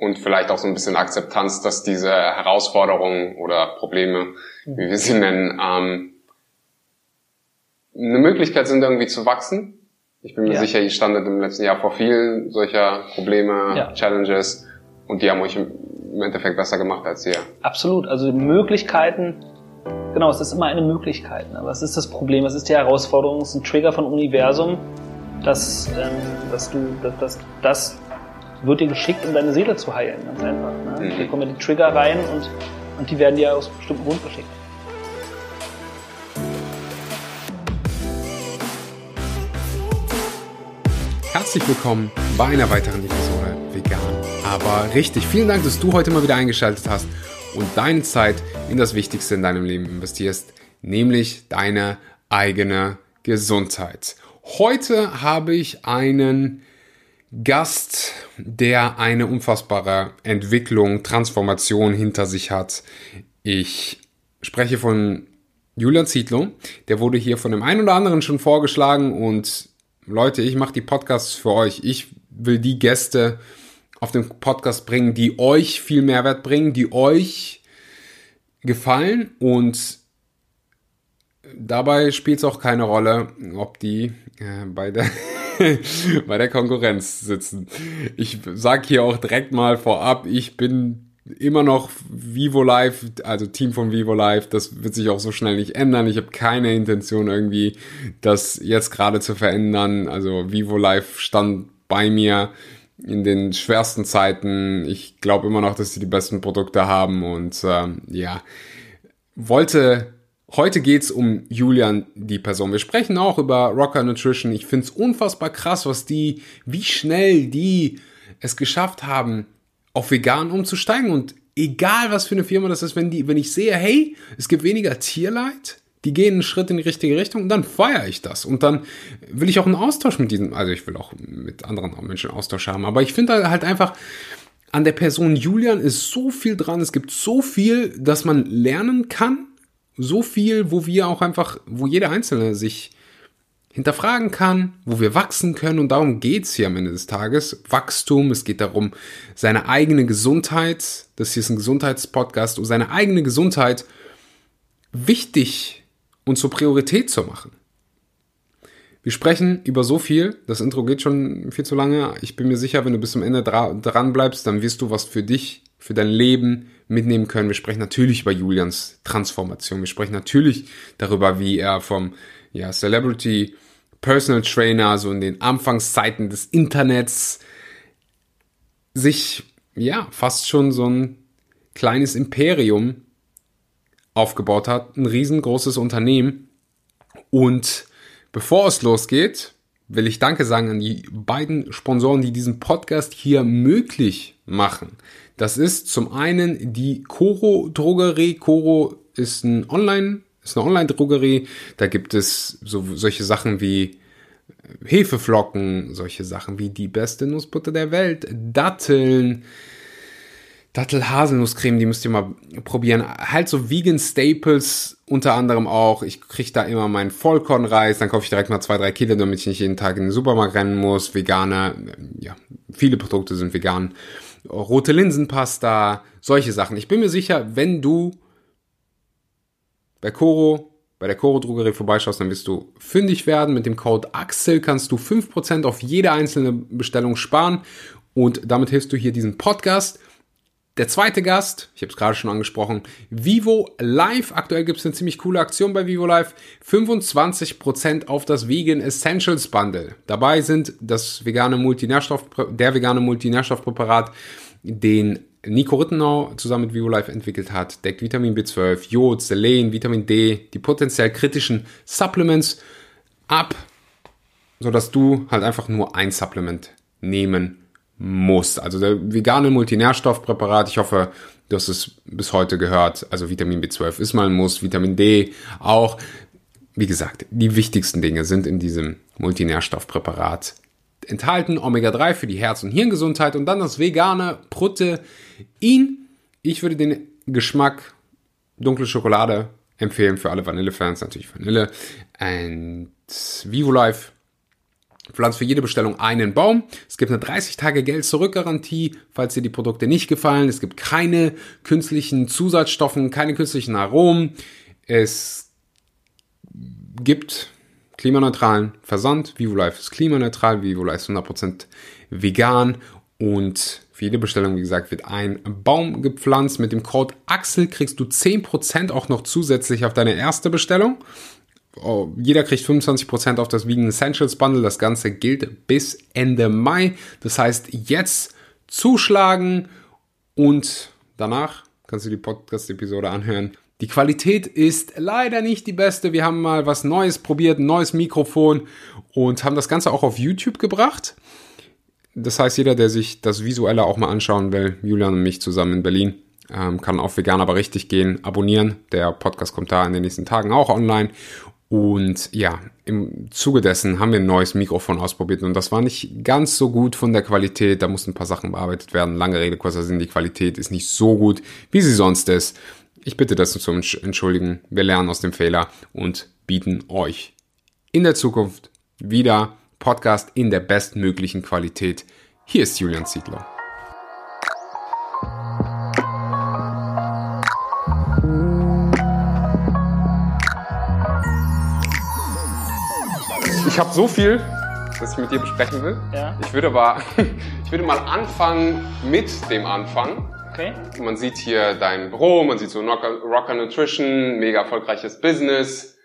und vielleicht auch so ein bisschen Akzeptanz, dass diese Herausforderungen oder Probleme, wie wir sie nennen, ähm, eine Möglichkeit sind, irgendwie zu wachsen. Ich bin mir ja. sicher, ihr standet im letzten Jahr vor vielen solcher Probleme, ja. Challenges und die haben euch im Endeffekt besser gemacht als ihr. Absolut. Also Möglichkeiten, genau, es ist immer eine Möglichkeit. Ne? Aber es ist das Problem, es ist die Herausforderung, es ist ein Trigger von Universum, dass, ähm, dass du, dass, dass, das wird dir geschickt, um deine Seele zu heilen, ganz einfach. Ne? Mhm. Hier kommen die Trigger rein und, und die werden dir aus bestimmten Grund geschickt. Herzlich willkommen bei einer weiteren Episode Vegan. Aber richtig, vielen Dank, dass du heute mal wieder eingeschaltet hast und deine Zeit in das Wichtigste in deinem Leben investierst, nämlich deine eigene Gesundheit. Heute habe ich einen Gast, der eine unfassbare Entwicklung, Transformation hinter sich hat. Ich spreche von Julian Zietlow. Der wurde hier von dem einen oder anderen schon vorgeschlagen und Leute, ich mache die Podcasts für euch. Ich will die Gäste auf den Podcast bringen, die euch viel Mehrwert bringen, die euch gefallen und dabei spielt es auch keine Rolle, ob die äh, bei der bei der Konkurrenz sitzen. Ich sag hier auch direkt mal vorab, ich bin immer noch Vivo Live, also Team von Vivo Live, das wird sich auch so schnell nicht ändern. Ich habe keine Intention irgendwie, das jetzt gerade zu verändern. Also Vivo Live stand bei mir in den schwersten Zeiten. Ich glaube immer noch, dass sie die besten Produkte haben und äh, ja, wollte Heute geht's um Julian, die Person. Wir sprechen auch über Rocker Nutrition. Ich find's unfassbar krass, was die, wie schnell die es geschafft haben, auf vegan umzusteigen und egal was für eine Firma das ist, wenn die, wenn ich sehe, hey, es gibt weniger Tierleid, die gehen einen Schritt in die richtige Richtung, dann feiere ich das. Und dann will ich auch einen Austausch mit diesen, also ich will auch mit anderen Menschen Austausch haben, aber ich finde halt einfach, an der Person Julian ist so viel dran, es gibt so viel, dass man lernen kann, so viel, wo wir auch einfach, wo jeder Einzelne sich hinterfragen kann, wo wir wachsen können und darum geht's hier am Ende des Tages. Wachstum, es geht darum, seine eigene Gesundheit, das hier ist ein Gesundheitspodcast, um seine eigene Gesundheit wichtig und zur Priorität zu machen. Wir sprechen über so viel, das Intro geht schon viel zu lange. Ich bin mir sicher, wenn du bis zum Ende dran bleibst, dann wirst du was für dich, für dein Leben mitnehmen können. Wir sprechen natürlich über Julians Transformation. Wir sprechen natürlich darüber, wie er vom ja, Celebrity Personal Trainer, so in den Anfangszeiten des Internets, sich ja fast schon so ein kleines Imperium aufgebaut hat, ein riesengroßes Unternehmen. Und bevor es losgeht, will ich Danke sagen an die beiden Sponsoren, die diesen Podcast hier möglich machen. Das ist zum einen die Coro Drogerie. Coro ist ein Online ist eine Online-Drogerie. Da gibt es so, solche Sachen wie Hefeflocken, solche Sachen wie die beste Nussbutter der Welt, Datteln, Dattel-Haselnusscreme, die müsst ihr mal probieren. Halt so Vegan Staples unter anderem auch. Ich kriege da immer meinen Vollkornreis, dann kaufe ich direkt mal zwei, drei Kilo, damit ich nicht jeden Tag in den Supermarkt rennen muss. Vegane, ja, viele Produkte sind vegan. Rote Linsenpasta, solche Sachen. Ich bin mir sicher, wenn du bei Coro, bei der Coro Drogerie vorbeischaust, dann wirst du fündig werden. Mit dem Code AXEL kannst du 5% auf jede einzelne Bestellung sparen und damit hilfst du hier diesen Podcast. Der zweite Gast, ich habe es gerade schon angesprochen, Vivo Live. Aktuell gibt es eine ziemlich coole Aktion bei Vivo Live. 25% auf das Vegan Essentials Bundle. Dabei sind das vegane Multinährstoff, der vegane Multinährstoffpräparat, den Nico Rittenau zusammen mit VivoLife entwickelt hat, deckt Vitamin B12, Jod, Selen, Vitamin D, die potenziell kritischen Supplements ab, sodass du halt einfach nur ein Supplement nehmen musst. Also der vegane Multinährstoffpräparat, ich hoffe, du hast es bis heute gehört, also Vitamin B12 ist mal ein Muss, Vitamin D auch. Wie gesagt, die wichtigsten Dinge sind in diesem Multinährstoffpräparat enthalten Omega-3 für die Herz- und Hirngesundheit und dann das vegane Protein. Ich würde den Geschmack dunkle Schokolade empfehlen für alle Vanille-Fans, natürlich Vanille. Und Vivo Life Pflanzt für jede Bestellung einen Baum. Es gibt eine 30 Tage Geld zurück Garantie, falls dir die Produkte nicht gefallen. Es gibt keine künstlichen Zusatzstoffen, keine künstlichen Aromen. Es gibt klimaneutralen Versand. VivoLife ist klimaneutral, VivoLife ist 100% vegan und für jede Bestellung, wie gesagt, wird ein Baum gepflanzt. Mit dem Code Axel kriegst du 10% auch noch zusätzlich auf deine erste Bestellung. Oh, jeder kriegt 25% auf das Vegan Essentials Bundle. Das Ganze gilt bis Ende Mai. Das heißt, jetzt zuschlagen und danach kannst du die Podcast-Episode anhören. Die Qualität ist leider nicht die beste. Wir haben mal was Neues probiert, ein neues Mikrofon und haben das Ganze auch auf YouTube gebracht. Das heißt, jeder, der sich das Visuelle auch mal anschauen will, Julian und mich zusammen in Berlin, ähm, kann auf Vegan aber richtig gehen, abonnieren. Der Podcast kommt da in den nächsten Tagen auch online. Und ja, im Zuge dessen haben wir ein neues Mikrofon ausprobiert und das war nicht ganz so gut von der Qualität. Da mussten ein paar Sachen bearbeitet werden. Lange Rede, kurzer Sinn, die Qualität ist nicht so gut, wie sie sonst ist. Ich bitte das zu entschuldigen. Wir lernen aus dem Fehler und bieten euch in der Zukunft wieder Podcast in der bestmöglichen Qualität. Hier ist Julian Ziegler. Ich habe so viel, das ich mit dir besprechen will. Ja. Ich würde aber, ich würde mal anfangen mit dem Anfang. Okay. Man sieht hier dein Büro, man sieht so Rocker Nutrition, mega erfolgreiches Business.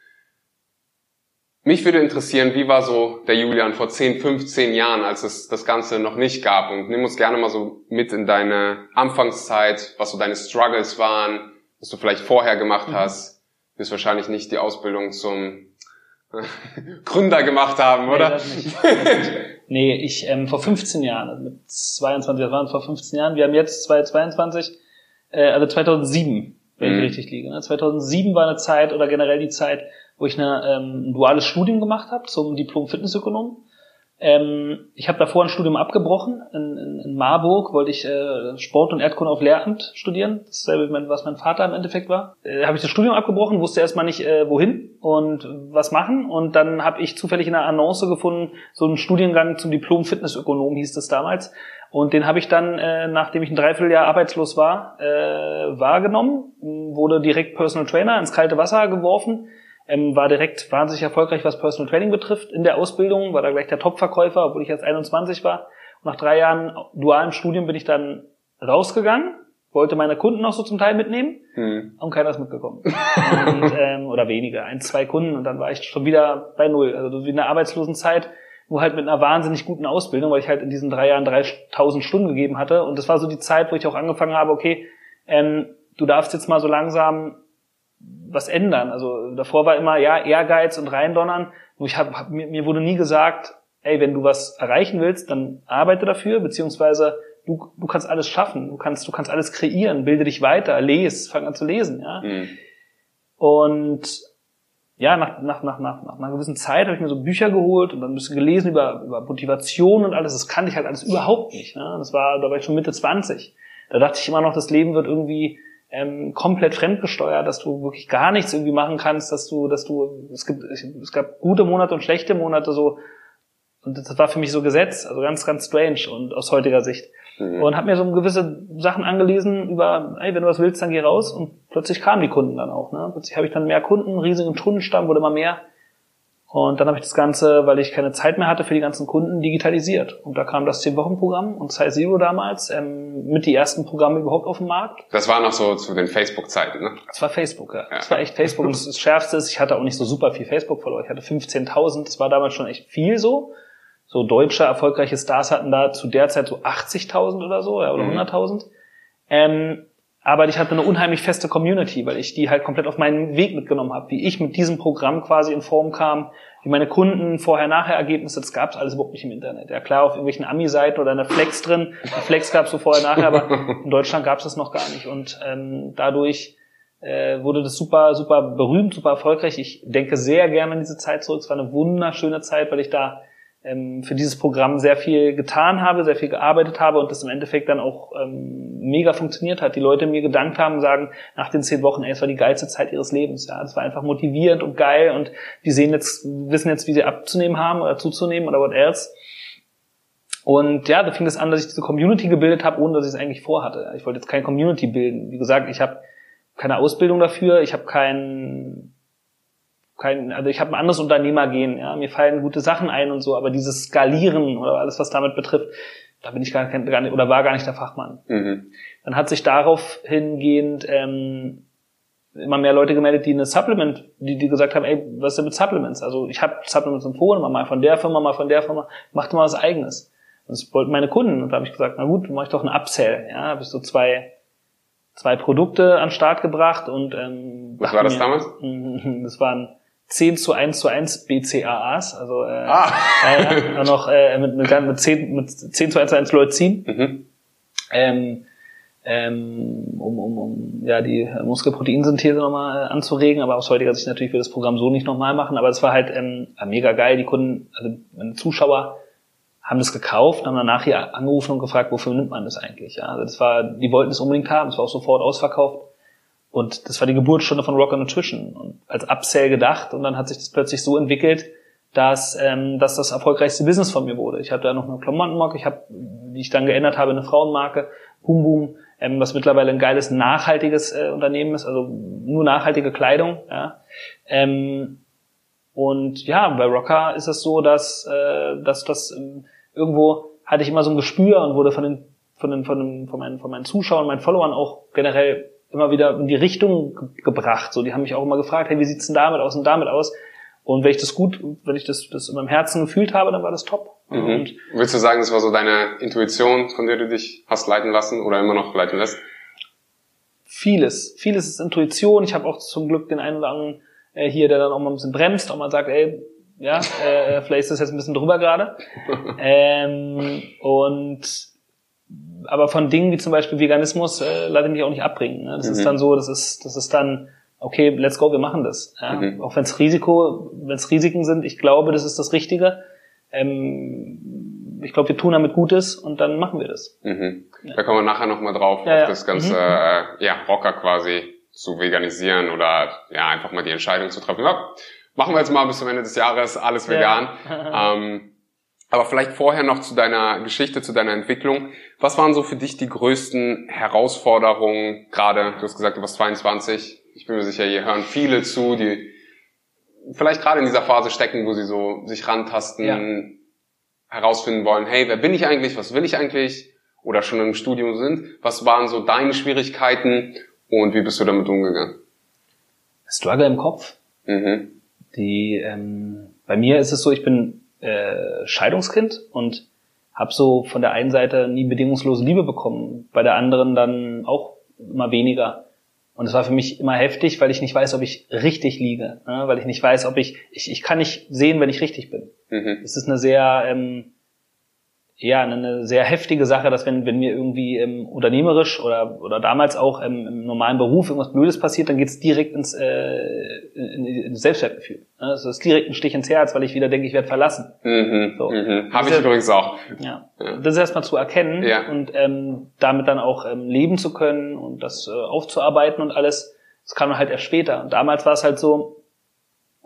Mich würde interessieren, wie war so der Julian vor 10, 15 Jahren, als es das Ganze noch nicht gab? Und nimm uns gerne mal so mit in deine Anfangszeit, was so deine Struggles waren, was du vielleicht vorher gemacht mhm. hast. Du wirst wahrscheinlich nicht die Ausbildung zum Gründer gemacht haben, oder? Nee, nee ich ähm, vor 15 Jahren, also mit 22, das waren vor 15 Jahren, wir haben jetzt 2022, äh, also 2007, wenn mhm. ich richtig liege. Ne? 2007 war eine Zeit oder generell die Zeit, wo ich eine, ähm, ein duales Studium gemacht habe zum Diplom Fitnessökonom. Ähm, ich habe davor ein Studium abgebrochen. In, in, in Marburg wollte ich äh, Sport und Erdkunde auf Lehramt studieren. Dasselbe, was mein Vater im Endeffekt war. Äh, habe ich das Studium abgebrochen, wusste erstmal nicht, äh, wohin und was machen. Und dann habe ich zufällig in einer Annonce gefunden, so einen Studiengang zum Diplom Fitnessökonom hieß das damals. Und den habe ich dann, äh, nachdem ich ein Dreivierteljahr arbeitslos war, äh, wahrgenommen, wurde direkt Personal Trainer ins kalte Wasser geworfen ähm, war direkt wahnsinnig erfolgreich, was Personal Training betrifft in der Ausbildung, war da gleich der Top-Verkäufer, obwohl ich jetzt 21 war. Und nach drei Jahren dualen Studium bin ich dann rausgegangen, wollte meine Kunden noch so zum Teil mitnehmen hm. und keiner ist mitgekommen. und, ähm, oder weniger, ein, zwei Kunden und dann war ich schon wieder bei Null. Also wie in der Arbeitslosenzeit, nur halt mit einer wahnsinnig guten Ausbildung, weil ich halt in diesen drei Jahren 3000 Stunden gegeben hatte. Und das war so die Zeit, wo ich auch angefangen habe, okay, ähm, du darfst jetzt mal so langsam was ändern. Also davor war immer, ja, Ehrgeiz und reindonnern. Nur ich hab, hab, mir, mir wurde nie gesagt, ey, wenn du was erreichen willst, dann arbeite dafür, beziehungsweise du, du kannst alles schaffen, du kannst, du kannst alles kreieren, bilde dich weiter, lese, fang an zu lesen, ja. Mhm. Und ja, nach, nach, nach, nach, nach einer gewissen Zeit habe ich mir so Bücher geholt und dann ein bisschen gelesen über, über Motivation und alles. Das kannte ich halt alles überhaupt nicht. Ne? Das war, da war ich schon Mitte 20. Da dachte ich immer noch, das Leben wird irgendwie ähm, komplett fremdgesteuert, dass du wirklich gar nichts irgendwie machen kannst, dass du, dass du, es gibt, es gab gute Monate und schlechte Monate so, und das war für mich so Gesetz, also ganz, ganz strange und aus heutiger Sicht. Mhm. Und habe mir so gewisse Sachen angelesen über, ey, wenn du was willst, dann geh raus und plötzlich kamen die Kunden dann auch. Ne? Plötzlich habe ich dann mehr Kunden, riesigen Kundenstamm, wurde immer mehr. Und dann habe ich das Ganze, weil ich keine Zeit mehr hatte für die ganzen Kunden, digitalisiert. Und da kam das 10-Wochen-Programm und Size Zero damals ähm, mit die ersten Programme überhaupt auf dem Markt. Das war noch so zu den Facebook-Zeiten, ne? Das war Facebook, ja. ja. Das war echt Facebook. und das Schärfste ist, ich hatte auch nicht so super viel Facebook-Follower. Ich hatte 15.000. Das war damals schon echt viel so. So deutsche erfolgreiche Stars hatten da zu der Zeit so 80.000 oder so, ja, oder mhm. 100.000. Ähm, aber ich hatte eine unheimlich feste Community, weil ich die halt komplett auf meinen Weg mitgenommen habe, wie ich mit diesem Programm quasi in Form kam, wie meine Kunden Vorher-Nachher-Ergebnisse, das gab's alles überhaupt nicht im Internet. Ja klar, auf irgendwelchen Ami-Seiten oder eine Flex drin, eine Flex gab's so Vorher-Nachher, aber in Deutschland gab's das noch gar nicht. Und ähm, dadurch äh, wurde das super, super berühmt, super erfolgreich. Ich denke sehr gerne an diese Zeit zurück. Es war eine wunderschöne Zeit, weil ich da für dieses Programm sehr viel getan habe, sehr viel gearbeitet habe und das im Endeffekt dann auch ähm, mega funktioniert hat. Die Leute mir gedankt haben, sagen nach den zehn Wochen, ey, es war die geilste Zeit ihres Lebens. Ja, es war einfach motivierend und geil und die sehen jetzt, wissen jetzt, wie sie abzunehmen haben oder zuzunehmen oder what else. Und ja, da fing es an, dass ich diese Community gebildet habe, ohne dass ich es eigentlich vorhatte. Ich wollte jetzt keine Community bilden. Wie gesagt, ich habe keine Ausbildung dafür, ich habe kein, kein, also ich habe ein anderes Unternehmergehen, ja, mir fallen gute Sachen ein und so, aber dieses Skalieren oder alles, was damit betrifft, da bin ich gar, gar nicht, oder war gar nicht der Fachmann. Mhm. Dann hat sich darauf hingehend ähm, immer mehr Leute gemeldet, die eine Supplement, die, die gesagt haben, ey, was ist denn mit Supplements? Also ich habe Supplements empfohlen, mal von der Firma, mal von der Firma, mach doch mal was eigenes. Und das wollten meine Kunden. Und da habe ich gesagt, na gut, mach ich doch einen Upsell. Ja, habe ich so zwei zwei Produkte an Start gebracht und ähm, Was war das mir, damals? Das waren 10 zu 1 zu 1 BCAAs, also äh, ah. äh, noch äh, mit, mit, mit, 10, mit 10 zu 1 zu 1 Leucin. Mhm. Ähm, ähm, um, um, um ja die Muskelproteinsynthese nochmal äh, anzuregen, aber aus heutiger Sicht natürlich will das Programm so nicht nochmal machen, aber es war halt ähm, mega geil, die Kunden, also meine Zuschauer haben das gekauft, haben danach hier angerufen und gefragt, wofür nimmt man das eigentlich? Ja, also das war, die wollten es unbedingt haben, es war auch sofort ausverkauft. Und das war die Geburtsstunde von Rocker Nutrition und als Upsell gedacht und dann hat sich das plötzlich so entwickelt, dass, ähm, dass das erfolgreichste Business von mir wurde. Ich hatte da noch eine Klamottenmarke, ich habe, die ich dann geändert habe, eine Frauenmarke, Boom Boom, ähm, was mittlerweile ein geiles, nachhaltiges äh, Unternehmen ist, also nur nachhaltige Kleidung. Ja. Ähm, und ja, bei Rocker ist es so, dass, äh, dass das ähm, irgendwo hatte ich immer so ein Gespür und wurde von den, von den, von, den, von, meinen, von meinen Zuschauern, meinen Followern auch generell immer wieder in die Richtung ge gebracht. So, die haben mich auch immer gefragt, hey, wie sieht's denn damit aus und damit aus? Und wenn ich das gut, wenn ich das, das in meinem Herzen gefühlt habe, dann war das top. Mhm. Und Willst du sagen, das war so deine Intuition, von der du dich hast leiten lassen oder immer noch leiten lässt? Vieles. Vieles ist Intuition. Ich habe auch zum Glück den einen oder anderen äh, hier, der dann auch mal ein bisschen bremst, auch mal sagt, ey, ja, äh, vielleicht ist das jetzt ein bisschen drüber gerade. ähm, und aber von Dingen wie zum Beispiel Veganismus äh, leider mich auch nicht abbringen. Ne? Das mhm. ist dann so, das ist, das ist dann, okay, let's go, wir machen das. Ja? Mhm. Auch wenn es Risiko, wenn es Risiken sind, ich glaube, das ist das Richtige. Ähm, ich glaube, wir tun damit Gutes und dann machen wir das. Mhm. Ja. Da kommen wir nachher nochmal drauf, ja, auf das ganze mhm. äh, ja, Rocker quasi zu veganisieren oder ja einfach mal die Entscheidung zu treffen. Ja, machen wir jetzt mal bis zum Ende des Jahres alles vegan. Ähm, aber vielleicht vorher noch zu deiner Geschichte, zu deiner Entwicklung. Was waren so für dich die größten Herausforderungen? Gerade, du hast gesagt, du warst 22. Ich bin mir sicher, hier hören viele zu, die vielleicht gerade in dieser Phase stecken, wo sie so sich rantasten, ja. herausfinden wollen, hey, wer bin ich eigentlich? Was will ich eigentlich? Oder schon im Studium sind. Was waren so deine Schwierigkeiten und wie bist du damit umgegangen? Struggle im Kopf. Mhm. Die, ähm, bei mir ist es so, ich bin äh, Scheidungskind und habe so von der einen Seite nie bedingungslose Liebe bekommen, bei der anderen dann auch immer weniger. Und es war für mich immer heftig, weil ich nicht weiß, ob ich richtig liege, ne? weil ich nicht weiß, ob ich, ich, ich kann nicht sehen, wenn ich richtig bin. Mhm. Es ist eine sehr ähm, ja eine sehr heftige Sache, dass wenn, wenn mir irgendwie ähm, unternehmerisch oder, oder damals auch ähm, im normalen Beruf irgendwas Blödes passiert, dann geht's direkt ins, äh, in, in Selbstwertgefühl. Das ist direkt ein Stich ins Herz, weil ich wieder denke, ich werde verlassen. Mhm, so. mhm. Habe ich übrigens auch. Ja. ja. Das ist erstmal zu erkennen ja. und ähm, damit dann auch ähm, leben zu können und das äh, aufzuarbeiten und alles. Das kam halt erst später. Und damals war es halt so,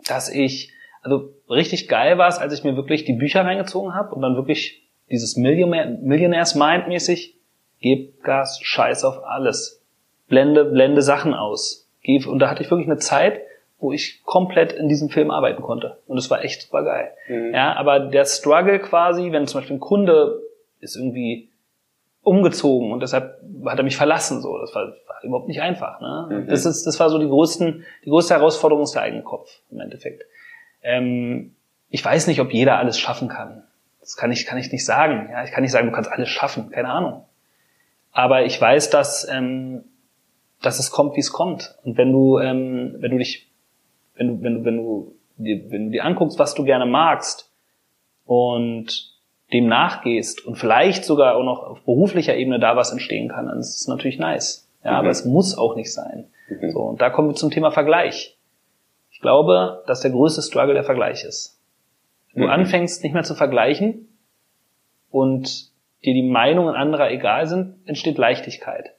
dass ich, also richtig geil war es, als ich mir wirklich die Bücher reingezogen habe und dann wirklich dieses Millionärs Mind mäßig, gib Gas, scheiß auf alles. Blende, blende Sachen aus. Und da hatte ich wirklich eine Zeit, wo ich komplett in diesem Film arbeiten konnte. Und es war echt super geil. Mhm. Ja, aber der Struggle quasi, wenn zum Beispiel ein Kunde ist irgendwie umgezogen und deshalb hat er mich verlassen, so, das war, war überhaupt nicht einfach. Ne? Mhm. Das, ist, das war so die größten, die größte Herausforderung ist der eigene Kopf im Endeffekt. Ähm, ich weiß nicht, ob jeder alles schaffen kann. Das kann ich, kann ich nicht sagen. Ja, ich kann nicht sagen, du kannst alles schaffen. Keine Ahnung. Aber ich weiß, dass, ähm, dass es kommt, wie es kommt. Und wenn du, ähm, wenn du dich, wenn du, wenn du, wenn du, dir, wenn du dir anguckst, was du gerne magst und dem nachgehst und vielleicht sogar auch noch auf beruflicher Ebene da was entstehen kann, dann ist es natürlich nice. Ja, mhm. aber es muss auch nicht sein. Mhm. So, und da kommen wir zum Thema Vergleich. Ich glaube, dass der größte Struggle der Vergleich ist. Du mhm. anfängst, nicht mehr zu vergleichen und dir die Meinungen anderer egal sind, entsteht Leichtigkeit.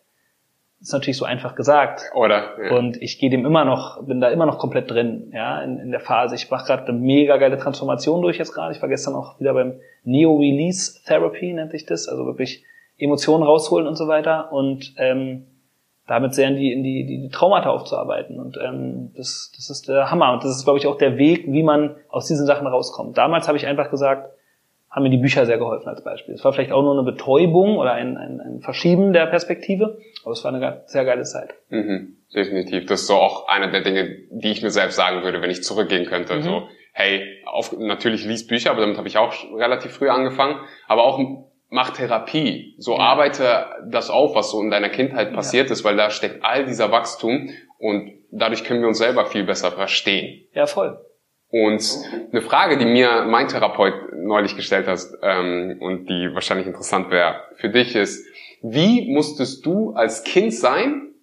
Das ist natürlich so einfach gesagt. Oder? Ja. Und ich gehe dem immer noch, bin da immer noch komplett drin, ja, in, in der Phase. Ich mache gerade eine mega geile Transformation durch jetzt gerade. Ich war gestern auch wieder beim Neo-Release Therapy, nennt sich das. Also wirklich Emotionen rausholen und so weiter. Und ähm, damit sehr in die, in die, die, Traumata aufzuarbeiten. Und ähm, das, das ist der Hammer. Und das ist, glaube ich, auch der Weg, wie man aus diesen Sachen rauskommt. Damals habe ich einfach gesagt, haben mir die Bücher sehr geholfen als Beispiel. Es war vielleicht auch nur eine Betäubung oder ein, ein, ein Verschieben der Perspektive, aber es war eine sehr geile Zeit. Mhm, definitiv. Das ist so auch eine der Dinge, die ich mir selbst sagen würde, wenn ich zurückgehen könnte. Mhm. So, hey, auf, natürlich liest Bücher, aber damit habe ich auch relativ früh angefangen, aber auch mach Therapie. So arbeite das auf, was so in deiner Kindheit passiert ja. ist, weil da steckt all dieser Wachstum und dadurch können wir uns selber viel besser verstehen. Ja, voll. Und eine Frage, die mir mein Therapeut neulich gestellt hat ähm, und die wahrscheinlich interessant wäre für dich ist, wie musstest du als Kind sein,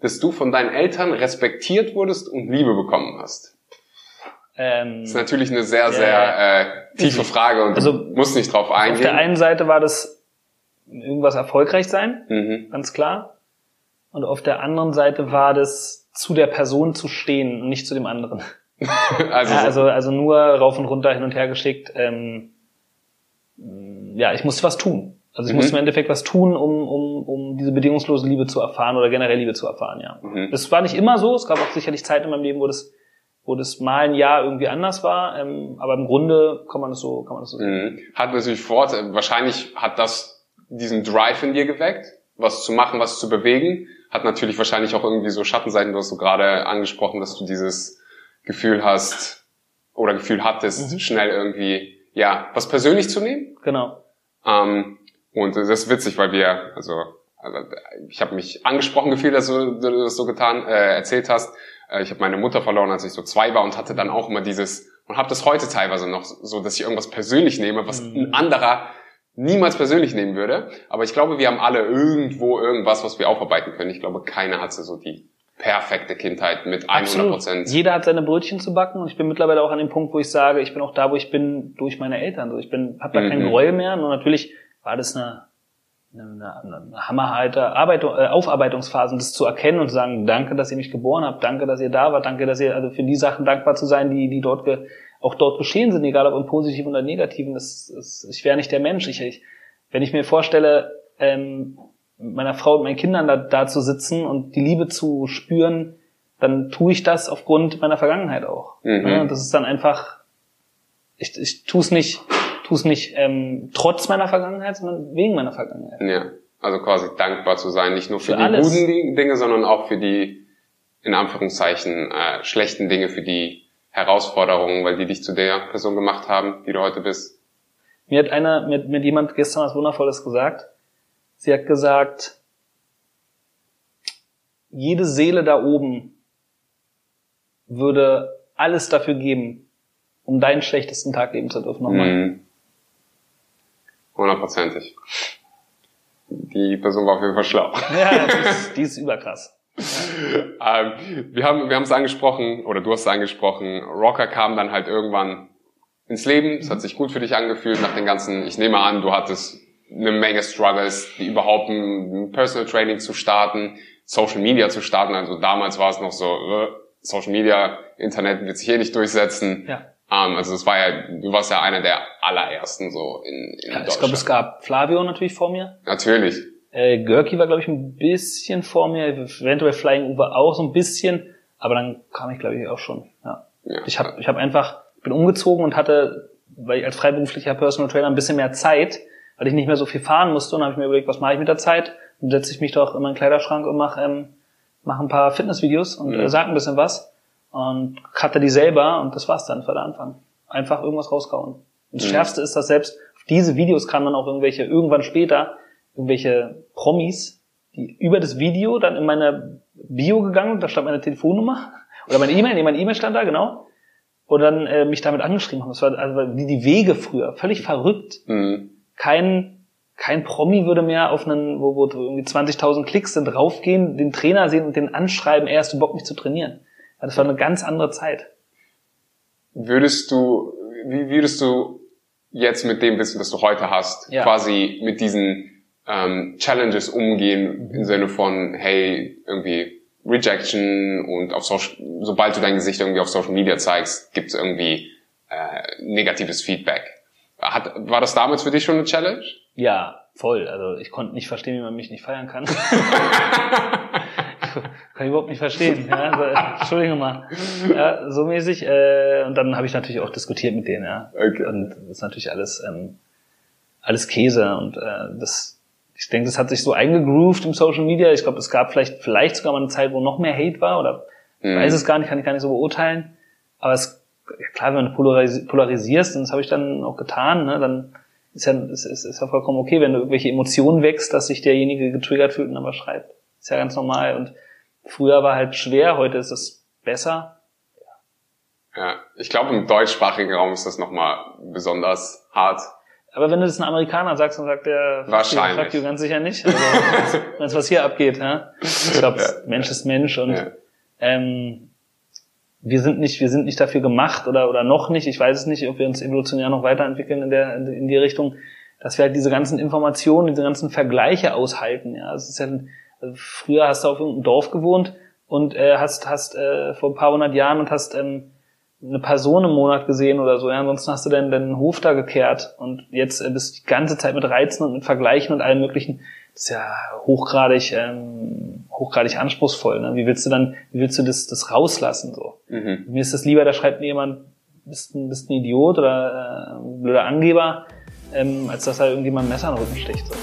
dass du von deinen Eltern respektiert wurdest und Liebe bekommen hast? Ähm, das ist natürlich eine sehr, sehr äh, tiefe Frage und also, du musst nicht drauf eingehen. Auf der einen Seite war das irgendwas erfolgreich sein, mhm. ganz klar. Und auf der anderen Seite war das zu der Person zu stehen und nicht zu dem anderen. also, ja, also, also nur rauf und runter hin und her geschickt. Ähm, ja, ich musste was tun. Also ich mhm. musste im Endeffekt was tun, um, um, um diese bedingungslose Liebe zu erfahren oder generell Liebe zu erfahren, ja. Mhm. Das war nicht immer so. Es gab auch sicherlich Zeiten in meinem Leben, wo das, wo das mal ein Jahr irgendwie anders war. Ähm, aber im Grunde kann man das so, kann man das so sehen. Mhm. Hat natürlich vor, wahrscheinlich hat das diesen Drive in dir geweckt, was zu machen, was zu bewegen. Hat natürlich wahrscheinlich auch irgendwie so Schattenseiten. Du hast so gerade angesprochen, dass du dieses Gefühl hast oder Gefühl hattest, mhm. schnell irgendwie ja was persönlich zu nehmen. Genau. Ähm, und das ist witzig, weil wir, also, also ich habe mich angesprochen gefühlt, dass du, du das so getan äh, erzählt hast. Äh, ich habe meine Mutter verloren, als ich so zwei war und hatte dann auch immer dieses und habe das heute teilweise noch so, dass ich irgendwas persönlich nehme, was mhm. ein anderer niemals persönlich nehmen würde. Aber ich glaube, wir haben alle irgendwo irgendwas, was wir aufarbeiten können. Ich glaube, keiner hat so die perfekte Kindheit mit 100 Prozent. Jeder hat seine Brötchen zu backen und ich bin mittlerweile auch an dem Punkt, wo ich sage, ich bin auch da, wo ich bin durch meine Eltern. Ich bin, habe da mhm. keinen Gräuel mehr. Nur natürlich war das eine, eine, hammerhalte Arbeit, äh, Aufarbeitungsphase, das zu erkennen und zu sagen, danke, dass ihr mich geboren habt, danke, dass ihr da wart, danke, dass ihr, also für die Sachen dankbar zu sein, die, die dort ge, auch dort geschehen sind, egal ob im Positiven oder Negativen. Das, das, ich wäre nicht der Mensch. Ich, ich, wenn ich mir vorstelle, ähm, meiner Frau und meinen Kindern da, da zu sitzen und die Liebe zu spüren, dann tue ich das aufgrund meiner Vergangenheit auch. Mhm. Ja, das ist dann einfach, ich, ich tue es nicht, tue es nicht ähm, trotz meiner Vergangenheit, sondern wegen meiner Vergangenheit. Ja, also quasi dankbar zu sein, nicht nur für, für die alles. guten Dinge, sondern auch für die in Anführungszeichen äh, schlechten Dinge, für die Herausforderungen, weil die dich zu der Person gemacht haben, die du heute bist. Mir hat einer, mir, mir hat jemand gestern was Wundervolles gesagt. Sie hat gesagt, jede Seele da oben würde alles dafür geben, um deinen schlechtesten Tag leben zu dürfen. Nochmal. Mhm. Hundertprozentig. Die Person war auf jeden Fall schlau. Ja, die ist, die ist überkrass. Ähm, wir haben wir haben es angesprochen oder du hast es angesprochen. Rocker kam dann halt irgendwann ins Leben. Es hat sich gut für dich angefühlt nach den ganzen. Ich nehme an, du hattest eine Menge Struggles, die überhaupt ein Personal Training zu starten, Social Media zu starten. Also damals war es noch so, äh, Social Media, Internet wird sich hier nicht durchsetzen. Ja. Um, ähm, also es war ja, du warst ja einer der allerersten so in, in ja, Deutschland. Ich glaube, es gab Flavio natürlich vor mir. Natürlich. Äh, Görki war, glaube ich, ein bisschen vor mir, eventuell Flying Uber auch so ein bisschen, aber dann kam ich, glaube ich, auch schon. Ja. ja. Ich habe ich hab einfach, bin umgezogen und hatte, weil ich als freiberuflicher Personal Trainer ein bisschen mehr Zeit, weil ich nicht mehr so viel fahren musste. Und habe ich mir überlegt, was mache ich mit der Zeit? Dann setze ich mich doch in meinen Kleiderschrank und mache ähm, mach ein paar Fitnessvideos und mhm. äh, sag ein bisschen was und cutte die selber und das war's dann, war der Anfang. Einfach irgendwas rauskauen. Und das mhm. Schärfste ist, dass selbst auf diese Videos kann man auch irgendwelche, irgendwann später, irgendwelche Promis, die über das Video dann in meine Bio gegangen, da stand meine Telefonnummer oder meine E-Mail, nee, meine E-Mail stand da, genau. Und dann äh, mich damit angeschrieben haben. Das war also wie die Wege früher, völlig verrückt. Mhm kein, kein Promi würde mehr auf einen, wo, wo irgendwie 20.000 Klicks sind, raufgehen, den Trainer sehen und den anschreiben, er hast du Bock, mich zu trainieren. Das war eine ganz andere Zeit. Würdest du, wie würdest du jetzt mit dem Wissen, das du heute hast, Ja. quasi mit diesen ähm, Challenges umgehen im Sinne von, hey, irgendwie Rejection und auf Social, sobald du dein Gesicht irgendwie auf Social Media zeigst, gibt es irgendwie äh, negatives Feedback. Hat, war das damals für dich schon eine Challenge? Ja, voll. Also ich konnte nicht verstehen, wie man mich nicht feiern kann. kann ich überhaupt nicht verstehen. Ja, also, Entschuldige mal. Ja, so mäßig. Äh, und dann habe ich natürlich auch diskutiert mit denen. Ja. Okay. Und das ist natürlich alles ähm, alles Käse und äh, das. Ich denke, das hat sich so eingegroovt im Social Media. Ich glaube, es gab vielleicht vielleicht sogar mal eine Zeit, wo noch mehr Hate war oder ich Mhm. weiß es gar nicht, kann ich gar nicht so beurteilen. Aber es ja, klar, wenn du polaris polarisierst, und das habe ich dann auch getan, ne, dann ist ja, ist, ist, ist ja vollkommen okay, wenn du irgendwelche Emotionen wächst, dass sich derjenige getriggert fühlt und dann was schreibt. Ist ja ganz normal. Und früher war halt schwer, heute ist es besser. Ja, ich glaube, im deutschsprachigen Raum ist das nochmal besonders hart. Aber wenn du das einem Amerikaner sagst, dann sagt der Wahrscheinlich. fuck you ganz sicher nicht. Also, es was hier abgeht, ja. Ich glaube, Ja. Mensch ist Mensch und Ja. ähm, wir sind nicht, wir sind nicht dafür gemacht oder oder noch nicht. Ich weiß es nicht, ob wir uns evolutionär noch weiterentwickeln in der in die Richtung, dass wir halt diese ganzen Informationen, diese ganzen Vergleiche aushalten. Ja, es ist ja also früher hast du auf irgendeinem Dorf gewohnt und äh, hast hast äh, vor ein paar hundert Jahren und hast ähm, eine Person im Monat gesehen oder so. Ja, ansonsten hast du deinen, deinen Hof da gekehrt und jetzt äh, bist du die ganze Zeit mit Reizen und mit Vergleichen und allem möglichen. Das ist ja hochgradig, ähm, hochgradig anspruchsvoll. Ne? Wie willst du dann, wie willst du das, das rauslassen so? Mhm. Mir ist das lieber, da schreibt mir jemand, bist ein, bist ein Idiot oder äh, ein blöder Angeber, ähm, als dass er irgendjemand ein Messer in den Rücken sticht. So.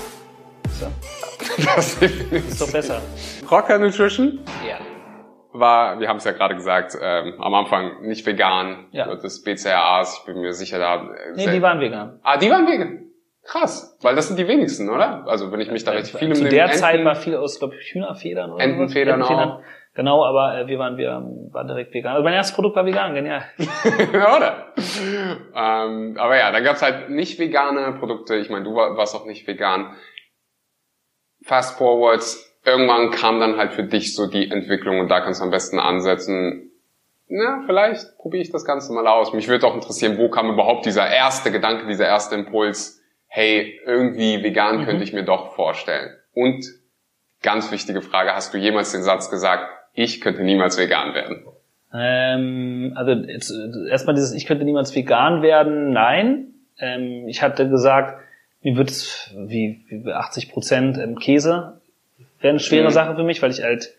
So. Das Ist doch besser. Rocker Nutrition Ja. war, wir haben es ja gerade gesagt, ähm, am Anfang nicht vegan. Ja. Das BCAAs, ich bin mir sicher, da... äh, Nee, die waren vegan. Ah, die waren vegan. Krass, weil das sind die wenigsten, oder? Also wenn ich mich da richtig viel Zu der Zeit Enten- war viel aus, glaube ich, Hühnerfedern oder Entenfedern sowas. auch. Genau, aber äh, wir waren, wir waren direkt vegan. Also mein erstes Produkt war vegan, genial. oder? ähm, aber ja, dann gab's halt nicht vegane Produkte. Ich meine, du war, warst auch nicht vegan. Fast forwards, irgendwann kam dann halt für dich so die Entwicklung und da kannst du am besten ansetzen. Na, vielleicht probiere ich das Ganze mal aus. Mich würde auch interessieren, wo kam überhaupt dieser erste Gedanke, dieser erste Impuls, hey, irgendwie vegan Mhm. könnte ich mir doch vorstellen. Und ganz wichtige Frage, hast du jemals den Satz gesagt, ich könnte niemals vegan werden? Ähm, also erstmal dieses, ich könnte niemals vegan werden, nein. Ähm, ich hatte gesagt, mir wird es wie, wie 80 Prozent Käse wäre eine schwere Mhm. Sache für mich, weil ich halt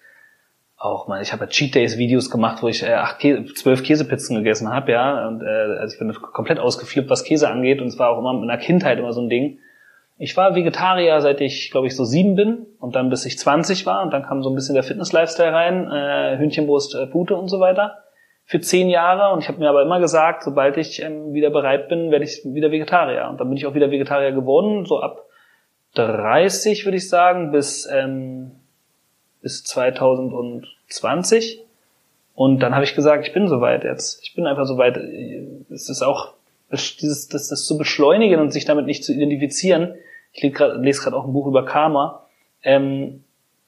auch mal, ich habe ja Cheat Days Videos gemacht, wo ich äh, acht Käse, zwölf Käsepizzen gegessen habe, ja, und äh, also ich bin komplett ausgeflippt, was Käse angeht, und es war auch immer in der Kindheit immer so ein Ding. Ich war Vegetarier, seit ich, glaube ich, so sieben bin und dann bis ich 20 war und dann kam so ein bisschen der Fitness-Lifestyle rein, äh, Hühnchenbrust, äh, Pute und so weiter für zehn Jahre und ich habe mir aber immer gesagt, sobald ich ähm, wieder bereit bin, werde ich wieder Vegetarier und dann bin ich auch wieder Vegetarier geworden, so ab 30 würde ich sagen bis ähm, bis 2020 und dann habe ich gesagt, ich bin soweit jetzt, ich bin einfach soweit. Es ist auch dieses das, das zu beschleunigen und sich damit nicht zu identifizieren. Ich lese gerade auch ein Buch über Karma. Ähm,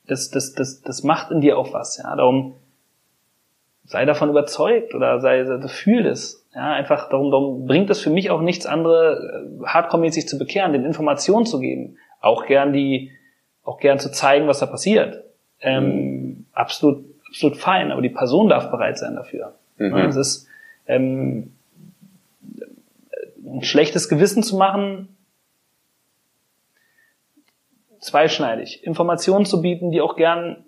das, das, das, das macht in dir auch was. Ja, darum sei davon überzeugt oder sei, sei fühl es. Ja, einfach darum, darum bringt es für mich auch nichts andere, äh, hardcore-mäßig zu bekehren, den Informationen zu geben, auch gern die, auch gern zu zeigen, was da passiert. Ähm, absolut, absolut fein, aber die Person darf bereit sein dafür. Mhm. Ja, es ist ähm, ein schlechtes Gewissen zu machen, zweischneidig. Informationen zu bieten, die auch gern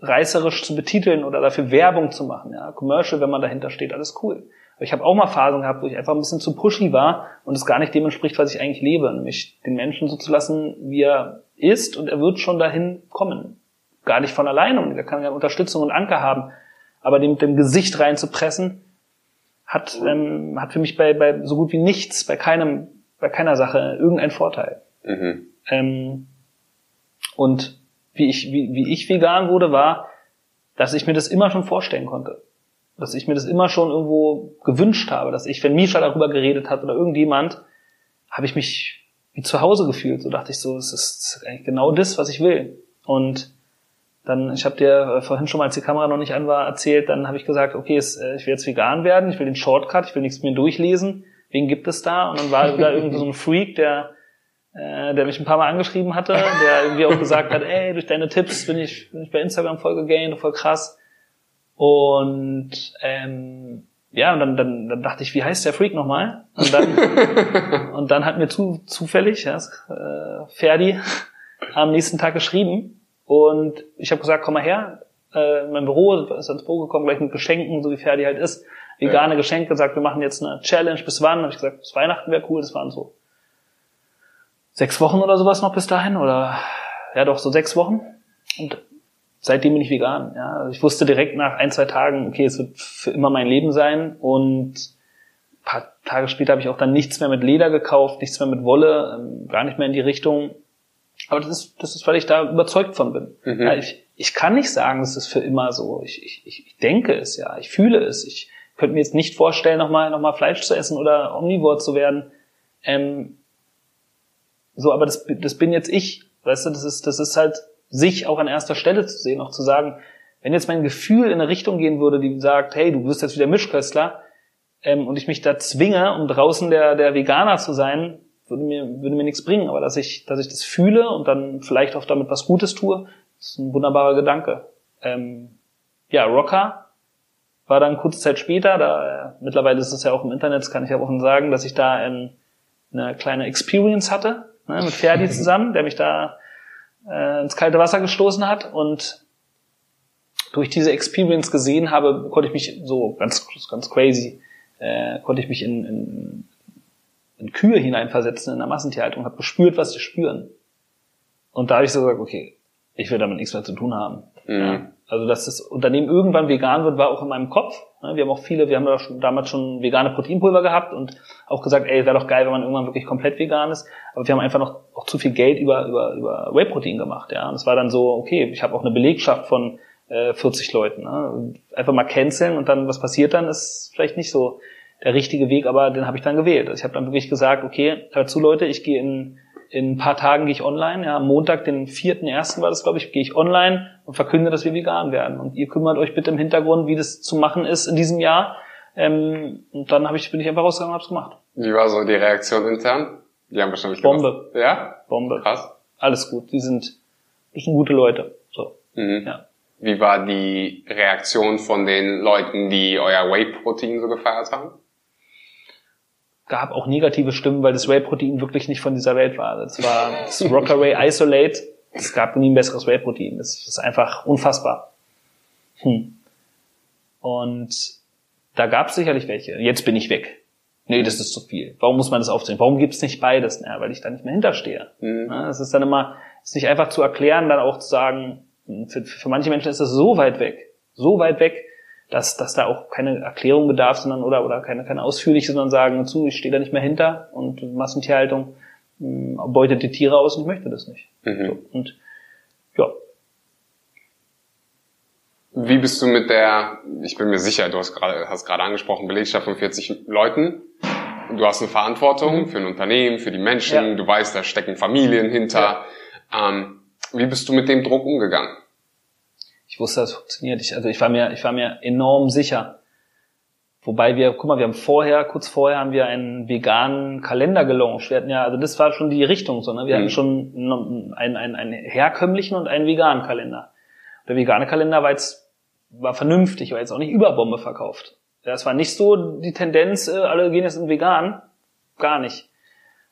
reißerisch zu betiteln oder dafür Werbung zu machen. Ja, Commercial, wenn man dahinter steht, alles cool. Aber ich habe auch mal Phasen gehabt, wo ich einfach ein bisschen zu pushy war und es gar nicht dem entspricht, was ich eigentlich lebe. Nämlich den Menschen so zu lassen, wie er ist und er wird schon dahin kommen. Gar nicht von alleine und er kann ja Unterstützung und Anker haben. Aber dem, dem Gesicht reinzupressen, hat, ähm, hat für mich bei, bei so gut wie nichts, bei keinem, bei keiner Sache irgendeinen Vorteil. Mhm. Ähm, und wie ich, wie, wie ich vegan wurde, war, dass ich mir das immer schon vorstellen konnte. Dass ich mir das immer schon irgendwo gewünscht habe, dass ich, wenn Misha darüber geredet hat oder irgendjemand, habe ich mich wie zu Hause gefühlt. So dachte ich so, es ist eigentlich genau das, was ich will. Und dann, ich habe dir vorhin schon mal, als die Kamera noch nicht an war, erzählt, dann habe ich gesagt, okay, äh, ich will jetzt vegan werden, ich will den Shortcut, ich will nichts mehr durchlesen, wen gibt es da? Und dann war da irgendwie so ein Freak, der äh, der mich ein paar Mal angeschrieben hatte, der irgendwie auch gesagt hat, ey, durch deine Tipps bin ich, bin ich bei Instagram voll gegaint, voll krass. Und ähm, ja, und dann, dann, dann dachte ich, wie heißt der Freak nochmal? Und dann, und dann hat mir zu, zufällig ja, äh, Ferdi am nächsten Tag geschrieben und ich habe gesagt, komm mal her, äh, mein Büro, ist ans Büro gekommen, gleich mit Geschenken, so wie Ferdi halt ist. Vegane ja. Geschenke, gesagt, wir machen jetzt eine Challenge, bis wann? Habe ich gesagt, bis Weihnachten wäre cool, das waren so sechs Wochen oder sowas noch bis dahin, oder ja doch, so sechs Wochen. Und seitdem bin ich vegan. Ja. Also ich wusste direkt nach ein, zwei Tagen, okay, es wird für immer mein Leben sein. Und ein paar Tage später habe ich auch dann nichts mehr mit Leder gekauft, nichts mehr mit Wolle, ähm, gar nicht mehr in die Richtung. Aber das ist, das ist, weil ich da überzeugt von bin. Mhm. Ja, ich, ich kann nicht sagen, es ist für immer so. Ich, ich, ich denke es ja, ich fühle es. Ich könnte mir jetzt nicht vorstellen, nochmal noch mal Fleisch zu essen oder Omnivore zu werden. Ähm, so, aber das, das bin jetzt ich. Weißt du, das ist, das ist halt sich auch an erster Stelle zu sehen, auch zu sagen, wenn jetzt mein Gefühl in eine Richtung gehen würde, die sagt, hey, du bist jetzt wieder Mischköstler, ähm, und ich mich da zwinge, um draußen der, der Veganer zu sein, würde mir, würde mir nichts bringen. Aber dass ich, dass ich das fühle und dann vielleicht auch damit was Gutes tue, ist ein wunderbarer Gedanke. Ähm, ja, Rocker war dann kurze Zeit später, da äh, mittlerweile ist es ja auch im Internet, das kann ich ja offen sagen, dass ich da ein, eine kleine Experience hatte, ne, mit Ferdi zusammen, der mich da äh, ins kalte Wasser gestoßen hat und durch diese Experience gesehen habe, konnte ich mich so ganz ganz crazy, äh, konnte ich mich in, in, in Kühe hineinversetzen in der Massentierhaltung, habe gespürt, was sie spüren. Und da habe ich so gesagt, okay, ich will damit nichts mehr zu tun haben. Mhm. Ja. Also dass das Unternehmen irgendwann vegan wird, war auch in meinem Kopf. Wir haben auch viele, wir haben da schon, damals schon vegane Proteinpulver gehabt und auch gesagt, ey, wäre doch geil, wenn man irgendwann wirklich komplett vegan ist. Aber wir haben einfach noch auch zu viel Geld über über über Whey-Protein gemacht, ja. Und es war dann so, okay, ich habe auch eine Belegschaft von äh, 40 Leuten. Ne? Einfach mal canceln und dann was passiert dann, ist vielleicht nicht so der richtige Weg, aber den habe ich dann gewählt. Also ich habe dann wirklich gesagt, okay, hört zu Leute, ich gehe in in ein paar Tagen gehe ich online, ja, am Montag, den vierten ersten war das, glaube ich, gehe ich online und verkünde, dass wir vegan werden. Und ihr kümmert euch bitte im Hintergrund, wie das zu machen ist in diesem Jahr. Ähm, und dann ich, bin ich einfach rausgegangen und hab's gemacht. Wie war so die Reaktion intern? Die haben wahrscheinlich Bombe. Gemacht. Ja? Bombe. Krass. Alles gut. Die sind, die sind gute Leute. So. Mhm. Ja. Wie war die Reaktion von den Leuten, die euer Whey-Protein so gefeiert haben? Gab auch negative Stimmen, weil das Whey-Protein wirklich nicht von dieser Welt war. Das war das Rockaway Isolate. Es gab nie ein besseres Whey-Protein. Das ist einfach unfassbar. Hm. Und da gab es sicherlich welche. Jetzt bin ich weg. Nee, das ist zu viel. Warum muss man das aufzählen? Warum gibt's nicht beides? Na, weil ich da nicht mehr hinterstehe. Mhm. Das ist dann immer, ist nicht einfach zu erklären, dann auch zu sagen, für, für manche Menschen ist das so weit weg, so weit weg, dass, dass da auch keine Erklärung bedarf, sondern oder, oder keine, keine ausführliche, sondern sagen zu, ich stehe da nicht mehr hinter und Massentierhaltung mh, hm, beutet die Tiere aus und ich möchte das nicht. Mhm. So, und ja. Wie bist du mit der, ich bin mir sicher, du hast gerade, hast gerade angesprochen, Belegschaft von 40 Leuten. Du hast eine Verantwortung mhm. für ein Unternehmen, für die Menschen, ja. du weißt, da stecken Familien hinter. Ja. Ähm, wie bist du mit dem Druck umgegangen? Ich wusste, das funktioniert. Ich, also ich war mir, ich war mir enorm sicher. Wobei wir, guck mal, wir haben vorher, kurz vorher haben wir einen veganen Kalender gelauncht. Wir hatten ja, also das war schon die Richtung so, ne? Wir mhm. hatten schon einen, einen, einen herkömmlichen und einen veganen Kalender. Der vegane Kalender war jetzt, war vernünftig, war jetzt auch nicht Überbombe verkauft. Das war nicht so die Tendenz, äh, alle gehen jetzt in vegan. Gar nicht.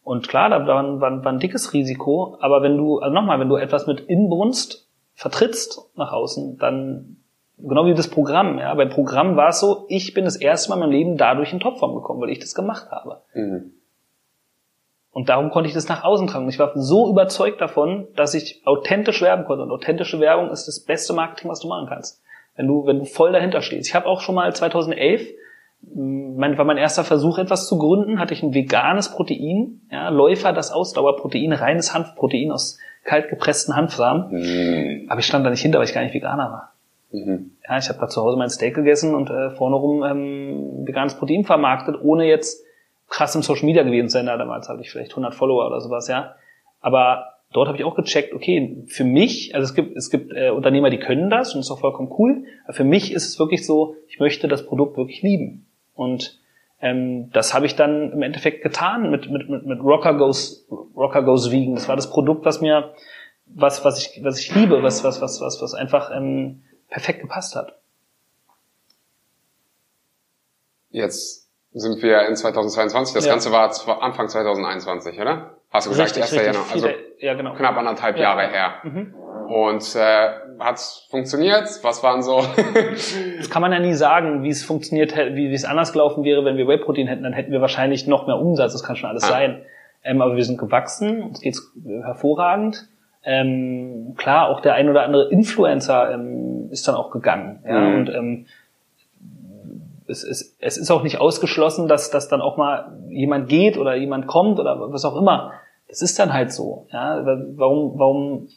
Und klar, da war, war, war ein dickes Risiko, aber wenn du, also nochmal, wenn du etwas mit Inbrunst vertrittst nach außen, dann genau wie das Programm. Ja, beim Programm war es so, ich bin das erste Mal in meinem Leben dadurch in Topform gekommen, weil ich das gemacht habe. Mhm. Und darum konnte ich das nach außen tragen. Ich war so überzeugt davon, dass ich authentisch werben konnte. Und authentische Werbung ist das beste Marketing, was du machen kannst. Wenn du, wenn du voll dahinter stehst. Ich habe auch schon mal 2011, mein, war mein erster Versuch, etwas zu gründen, hatte ich ein veganes Protein, ja, Läufer, das Ausdauerprotein, reines Hanfprotein aus kalt gepressten Hanfsamen. Mhm. Aber ich stand da nicht hinter, weil ich gar nicht Veganer war. Mhm. Ja, ich habe da zu Hause mein Steak gegessen und äh, vorne rum ähm, veganes Protein vermarktet, ohne jetzt krass im Social Media gewesen zu sein. Da damals hatte ich vielleicht 100 Follower oder sowas, ja. Aber dort habe ich auch gecheckt, okay, für mich, also es gibt, es gibt äh, Unternehmer, die können das und das ist auch vollkommen cool. Aber für mich ist es wirklich so, ich möchte das Produkt wirklich lieben. Und ähm, das habe ich dann im Endeffekt getan mit, mit, mit, mit Rocker Goes, Rocker Goes Vegan. Das war das Produkt, was mir, was, was ich, was ich liebe, was, was, was, was, was einfach ähm, perfekt gepasst hat. Jetzt sind wir in 2022. Das ja. Ganze war Anfang 2021, oder? Hast du gesagt, richtig, 1. Januar, also ja, genau. knapp anderthalb ja. Jahre her. Mhm. Und äh, hat's funktioniert? Was waren so? das kann man ja nie sagen, wie es funktioniert, wie, wie es anders gelaufen wäre, wenn wir Whey-Protein hätten. Dann hätten wir wahrscheinlich noch mehr Umsatz. Das kann schon alles ah. sein. Ähm, aber wir sind gewachsen. Uns geht's hervorragend. Ähm, klar, auch der ein oder andere Influencer ähm, ist dann auch gegangen. Ja, mhm. und ähm, es, es, es ist auch nicht ausgeschlossen, dass, dass dann auch mal jemand geht oder jemand kommt oder was auch immer. Das ist dann halt so. Ja, warum, warum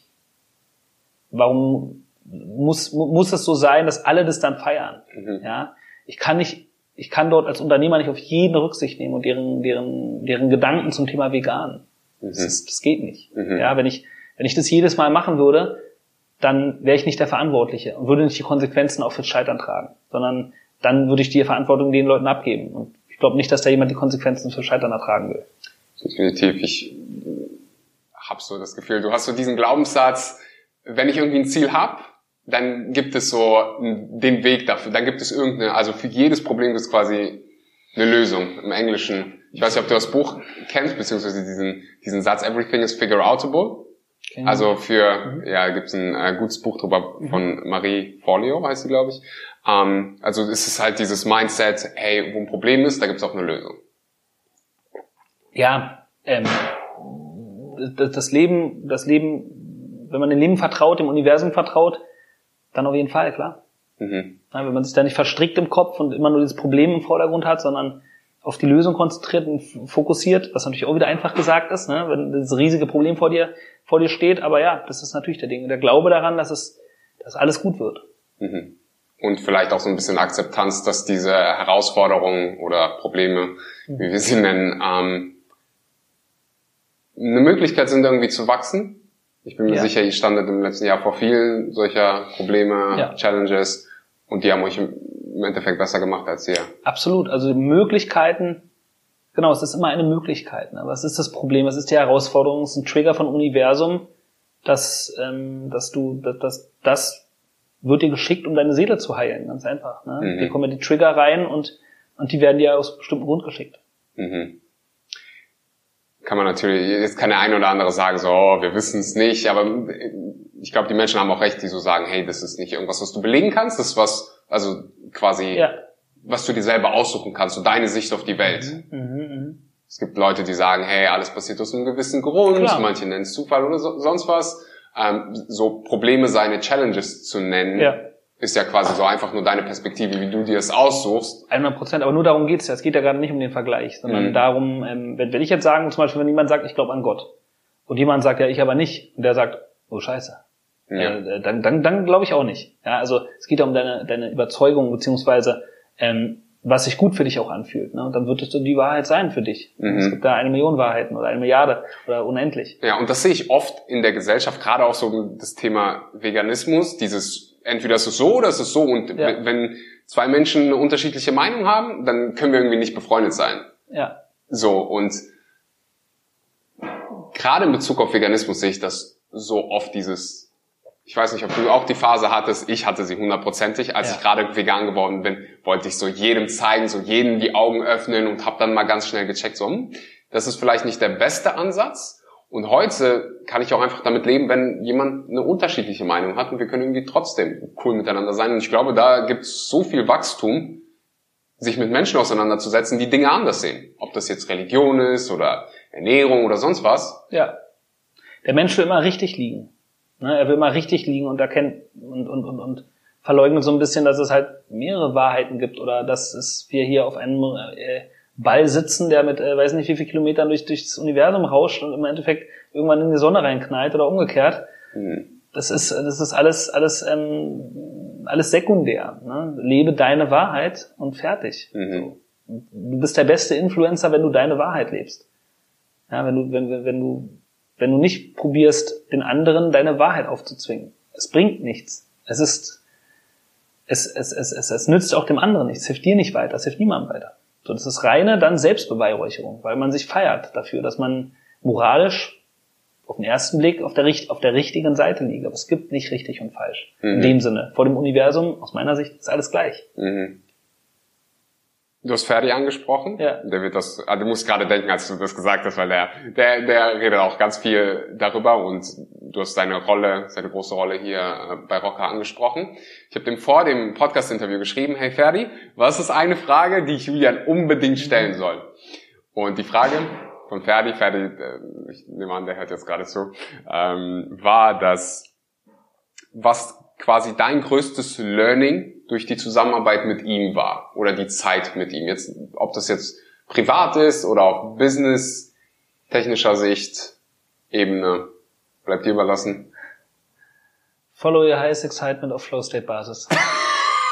warum muss, muss es so sein, dass alle das dann feiern? Mhm. Ja, ich kann nicht, ich kann dort als Unternehmer nicht auf jeden Rücksicht nehmen und deren, deren, deren Gedanken zum Thema vegan. Mhm. Das, ist, das geht nicht. Mhm. Ja, wenn ich, wenn ich das jedes Mal machen würde, dann wäre ich nicht der Verantwortliche und würde nicht die Konsequenzen auch fürs Scheitern tragen, sondern dann würde ich die Verantwortung den Leuten abgeben. Und ich glaube nicht, dass da jemand die Konsequenzen fürs Scheitern ertragen will. Definitiv. Ich habe so das Gefühl, du hast so diesen Glaubenssatz, wenn ich irgendwie ein Ziel habe, dann gibt es so den Weg dafür. Dann gibt es irgendeine, also für jedes Problem gibt es quasi eine Lösung im Englischen. Ich weiß nicht, ob du das Buch kennst, beziehungsweise diesen, diesen Satz, everything is figure outable. Okay. Also für, mhm. ja, gibt es ein äh, gutes Buch drüber mhm. von Marie Forleo, heißt sie, glaube ich. Ähm, also es ist halt dieses Mindset, hey, wo ein Problem ist, da gibt es auch eine Lösung. Ja, ähm, das Leben, das Leben wenn man dem Leben vertraut, dem Universum vertraut, dann auf jeden Fall, klar. Mhm. Wenn man sich da nicht verstrickt im Kopf und immer nur dieses Problem im Vordergrund hat, sondern auf die Lösung konzentriert und fokussiert, was natürlich auch wieder einfach gesagt ist, ne? wenn das riesige Problem vor dir, vor dir steht. Aber ja, das ist natürlich der Ding. Der Glaube daran, dass es, dass alles gut wird. Mhm. Und vielleicht auch so ein bisschen Akzeptanz, dass diese Herausforderungen oder Probleme, mhm. wie wir sie nennen, ähm, eine Möglichkeit sind, irgendwie zu wachsen ich bin mir ja. sicher, ihr standet im letzten Jahr vor vielen solcher Probleme, ja. Challenges und die haben euch im Endeffekt besser gemacht als ihr. Absolut. Also Möglichkeiten, genau, es ist immer eine Möglichkeit. Ne? Was ist das Problem? Was ist die Herausforderung? Es ist ein Trigger von Universum, dass, ähm, dass du, dass, dass das wird dir geschickt, um deine Seele zu heilen, ganz einfach. Ne? Mhm. Hier kommen die Trigger rein und, und die werden dir aus bestimmten Grund geschickt. Mhm kann man natürlich, jetzt kann der eine oder andere sagen, so, oh, wir wissen es nicht, aber ich glaube, die Menschen haben auch recht, die so sagen, hey, das ist nicht irgendwas, was du belegen kannst, das ist was, also quasi, ja. was du dir selber aussuchen kannst, so deine Sicht auf die Welt. Mhm, mh, mh. Es gibt Leute, die sagen, hey, alles passiert aus einem gewissen Grund, Klar. manche nennen es Zufall oder so, sonst was. Ähm, so Probleme seine Challenges zu nennen, ja ist ja quasi so einfach nur deine Perspektive, wie du dir es aussuchst. 100 Prozent, aber nur darum geht's ja. Es geht ja gerade nicht um den Vergleich, sondern mhm. darum, ähm, wenn, wenn ich jetzt sagen, zum Beispiel, wenn jemand sagt, ich glaube an Gott, und jemand sagt, ja, ich aber nicht, und der sagt, oh Scheiße, ja. äh, dann, dann, dann glaube ich auch nicht. Ja, also es geht ja um deine, deine Überzeugung, beziehungsweise ähm, was sich gut für dich auch anfühlt. Ne? Und dann wird es die Wahrheit sein für dich. Mhm. Es gibt da eine Million Wahrheiten oder eine Milliarde oder unendlich. Ja, und das sehe ich oft in der Gesellschaft, gerade auch so das Thema Veganismus, dieses entweder ist es so oder ist es so. Und ja. wenn zwei Menschen eine unterschiedliche Meinung haben, dann können wir irgendwie nicht befreundet sein. Ja. So, und gerade in Bezug auf Veganismus sehe ich das so oft dieses, ich weiß nicht, ob du auch die Phase hattest, ich hatte sie hundertprozentig, als ja. ich gerade vegan geworden bin, wollte ich so jedem zeigen, so jedem die Augen öffnen und habe dann mal ganz schnell gecheckt, so, hm, das ist vielleicht nicht der beste Ansatz, und heute kann ich auch einfach damit leben, wenn jemand eine unterschiedliche Meinung hat und wir können irgendwie trotzdem cool miteinander sein. Und ich glaube, da gibt es so viel Wachstum, sich mit Menschen auseinanderzusetzen, die Dinge anders sehen. Ob das jetzt Religion ist oder Ernährung oder sonst was. Ja. Der Mensch will immer richtig liegen. Ne? Er will immer richtig liegen und erkennt und, und, und, und verleugnet so ein bisschen, dass es halt mehrere Wahrheiten gibt oder dass es wir hier auf einem äh, Ball sitzen, der mit, äh, weiß nicht wie viel Kilometern durch, durch das Universum rauscht und im Endeffekt irgendwann in die Sonne reinknallt oder umgekehrt. Mhm. Das ist, das ist alles, alles, ähm, alles sekundär. Ne? Lebe deine Wahrheit und fertig. Mhm. So. Du bist der beste Influencer, wenn du deine Wahrheit lebst. Ja, wenn du, wenn, wenn du, wenn du nicht probierst, den anderen deine Wahrheit aufzuzwingen. Es bringt nichts. Es ist, es, es, es, es, es nützt auch dem anderen nichts. Es hilft dir nicht weiter. Es hilft niemandem weiter. So, das ist reine dann Selbstbeweihräucherung, weil man sich feiert dafür, dass man moralisch auf den ersten Blick auf der, auf der richtigen Seite liegt. Aber es gibt nicht richtig und falsch. Mhm. In dem Sinne. Vor dem Universum, aus meiner Sicht, ist alles gleich. Mhm. Du hast Ferdi angesprochen. Ja. Der wird das, also du musst gerade denken, als du das gesagt hast, weil der, der, der redet auch ganz viel darüber und du hast seine Rolle, seine große Rolle hier äh, bei Rocker angesprochen. Ich habe dem vor dem Podcast-Interview geschrieben, hey Ferdi, was ist eine Frage, die ich Julian unbedingt stellen soll? Und die Frage von Ferdi, Ferdi, äh, ich nehme an, der hört jetzt gerade zu, ähm, war das, was quasi dein größtes Learning durch die Zusammenarbeit mit ihm war oder die Zeit mit ihm. Jetzt, ob das jetzt privat ist oder auf Business technischer Sicht Ebene, bleibt dir überlassen. Follow your highest excitement auf Flow State Basis.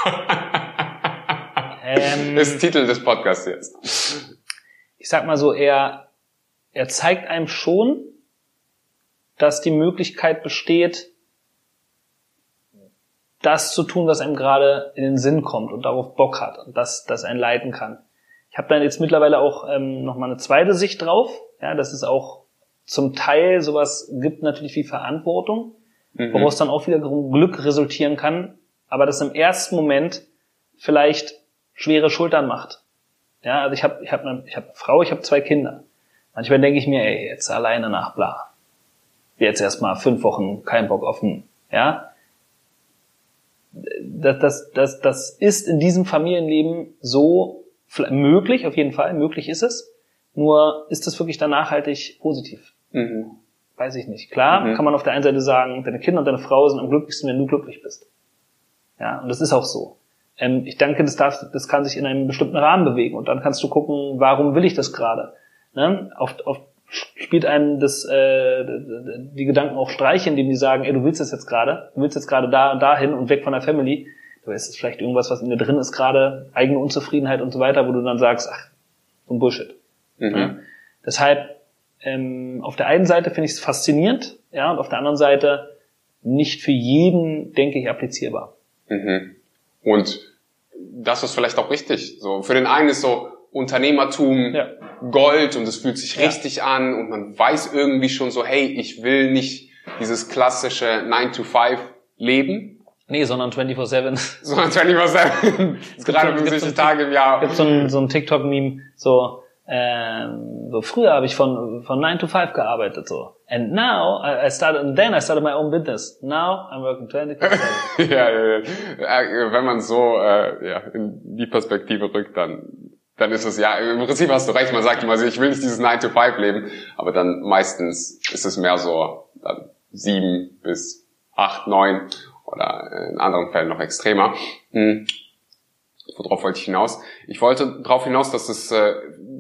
ähm, ist Titel des Podcasts jetzt. Ich sag mal so, er, er zeigt einem schon, dass die Möglichkeit besteht, das zu tun, was einem gerade in den Sinn kommt und darauf Bock hat und das, das einen leiten kann. Ich habe dann jetzt mittlerweile auch ähm, nochmal eine zweite Sicht drauf, ja, dass es auch zum Teil sowas gibt natürlich wie Verantwortung, mhm. woraus dann auch wieder Glück resultieren kann, aber das im ersten Moment vielleicht schwere Schultern macht. Ja, also ich habe ich hab eine, ich hab eine Frau, ich habe zwei Kinder. Manchmal denke ich mir, ey, jetzt alleine nach bla. Jetzt erstmal fünf Wochen kein Bock einen, ja das, das, das, das ist in diesem Familienleben so möglich, auf jeden Fall, möglich ist es. Nur ist das wirklich dann nachhaltig positiv? Mhm. Weiß ich nicht. Klar mhm. kann man auf der einen Seite sagen, deine Kinder und deine Frau sind am glücklichsten, wenn du glücklich bist. Ja, und das ist auch so. Ähm, ich denke, das, darf, das kann sich in einem bestimmten Rahmen bewegen und dann kannst du gucken, warum will ich das gerade? Ne? Auf, auf spielt einem das, äh, die Gedanken auch Streiche, indem die sagen, ey, du willst das jetzt gerade, du willst jetzt gerade da und dahin und weg von der Family. Du weißt, es ist vielleicht irgendwas, was in dir drin ist gerade, eigene Unzufriedenheit und so weiter, wo du dann sagst, ach, so ein Bullshit. Mhm. Ja? Deshalb, ähm, auf der einen Seite finde ich es faszinierend, ja, und auf der anderen Seite nicht für jeden, denke ich, applizierbar. Mhm. Und das ist vielleicht auch richtig. So, für den einen ist so, Unternehmertum ja. Gold und es fühlt sich ja. richtig an und man weiß irgendwie schon so, hey, ich will nicht dieses klassische 9 to 5 Leben. Nee, sondern 24-7. Sondern 24-7. Gerade 50 Tage im Jahr. Gibt so ein, so ein TikTok-Meme, so, ähm, so früher habe ich von, von 9 to 5 gearbeitet, so. And now, I started, and then I started my own business. Now, I'm working 24-7. ja, ja, ja. Wenn man so, äh, ja, in die Perspektive rückt, dann dann ist es ja, im Prinzip hast du recht, man sagt immer, also ich will nicht dieses 9-to-5-Leben, aber dann meistens ist es mehr so dann sieben bis acht, neun oder in anderen Fällen noch extremer. Hm. Worauf wollte ich hinaus? Ich wollte darauf hinaus, dass es äh,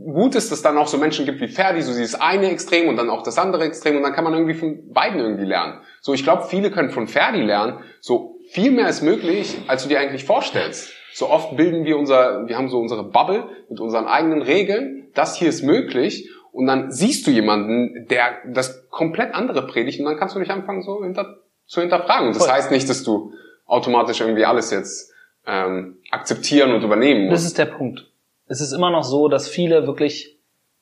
gut ist, dass es dann auch so Menschen gibt wie Ferdi, so dieses eine Extrem und dann auch das andere Extrem und dann kann man irgendwie von beiden irgendwie lernen. So, ich glaube, viele können von Ferdi lernen, so viel mehr ist möglich, als du dir eigentlich vorstellst. So oft bilden wir unser, wir haben so unsere Bubble mit unseren eigenen Regeln. Das hier ist möglich. Und dann siehst du jemanden, der das komplett andere predigt und dann kannst du dich anfangen so hinter, zu hinterfragen. Das Voll. heißt nicht, dass du automatisch irgendwie alles jetzt ähm, akzeptieren und übernehmen musst. Das ist der Punkt. Es ist immer noch so, dass viele wirklich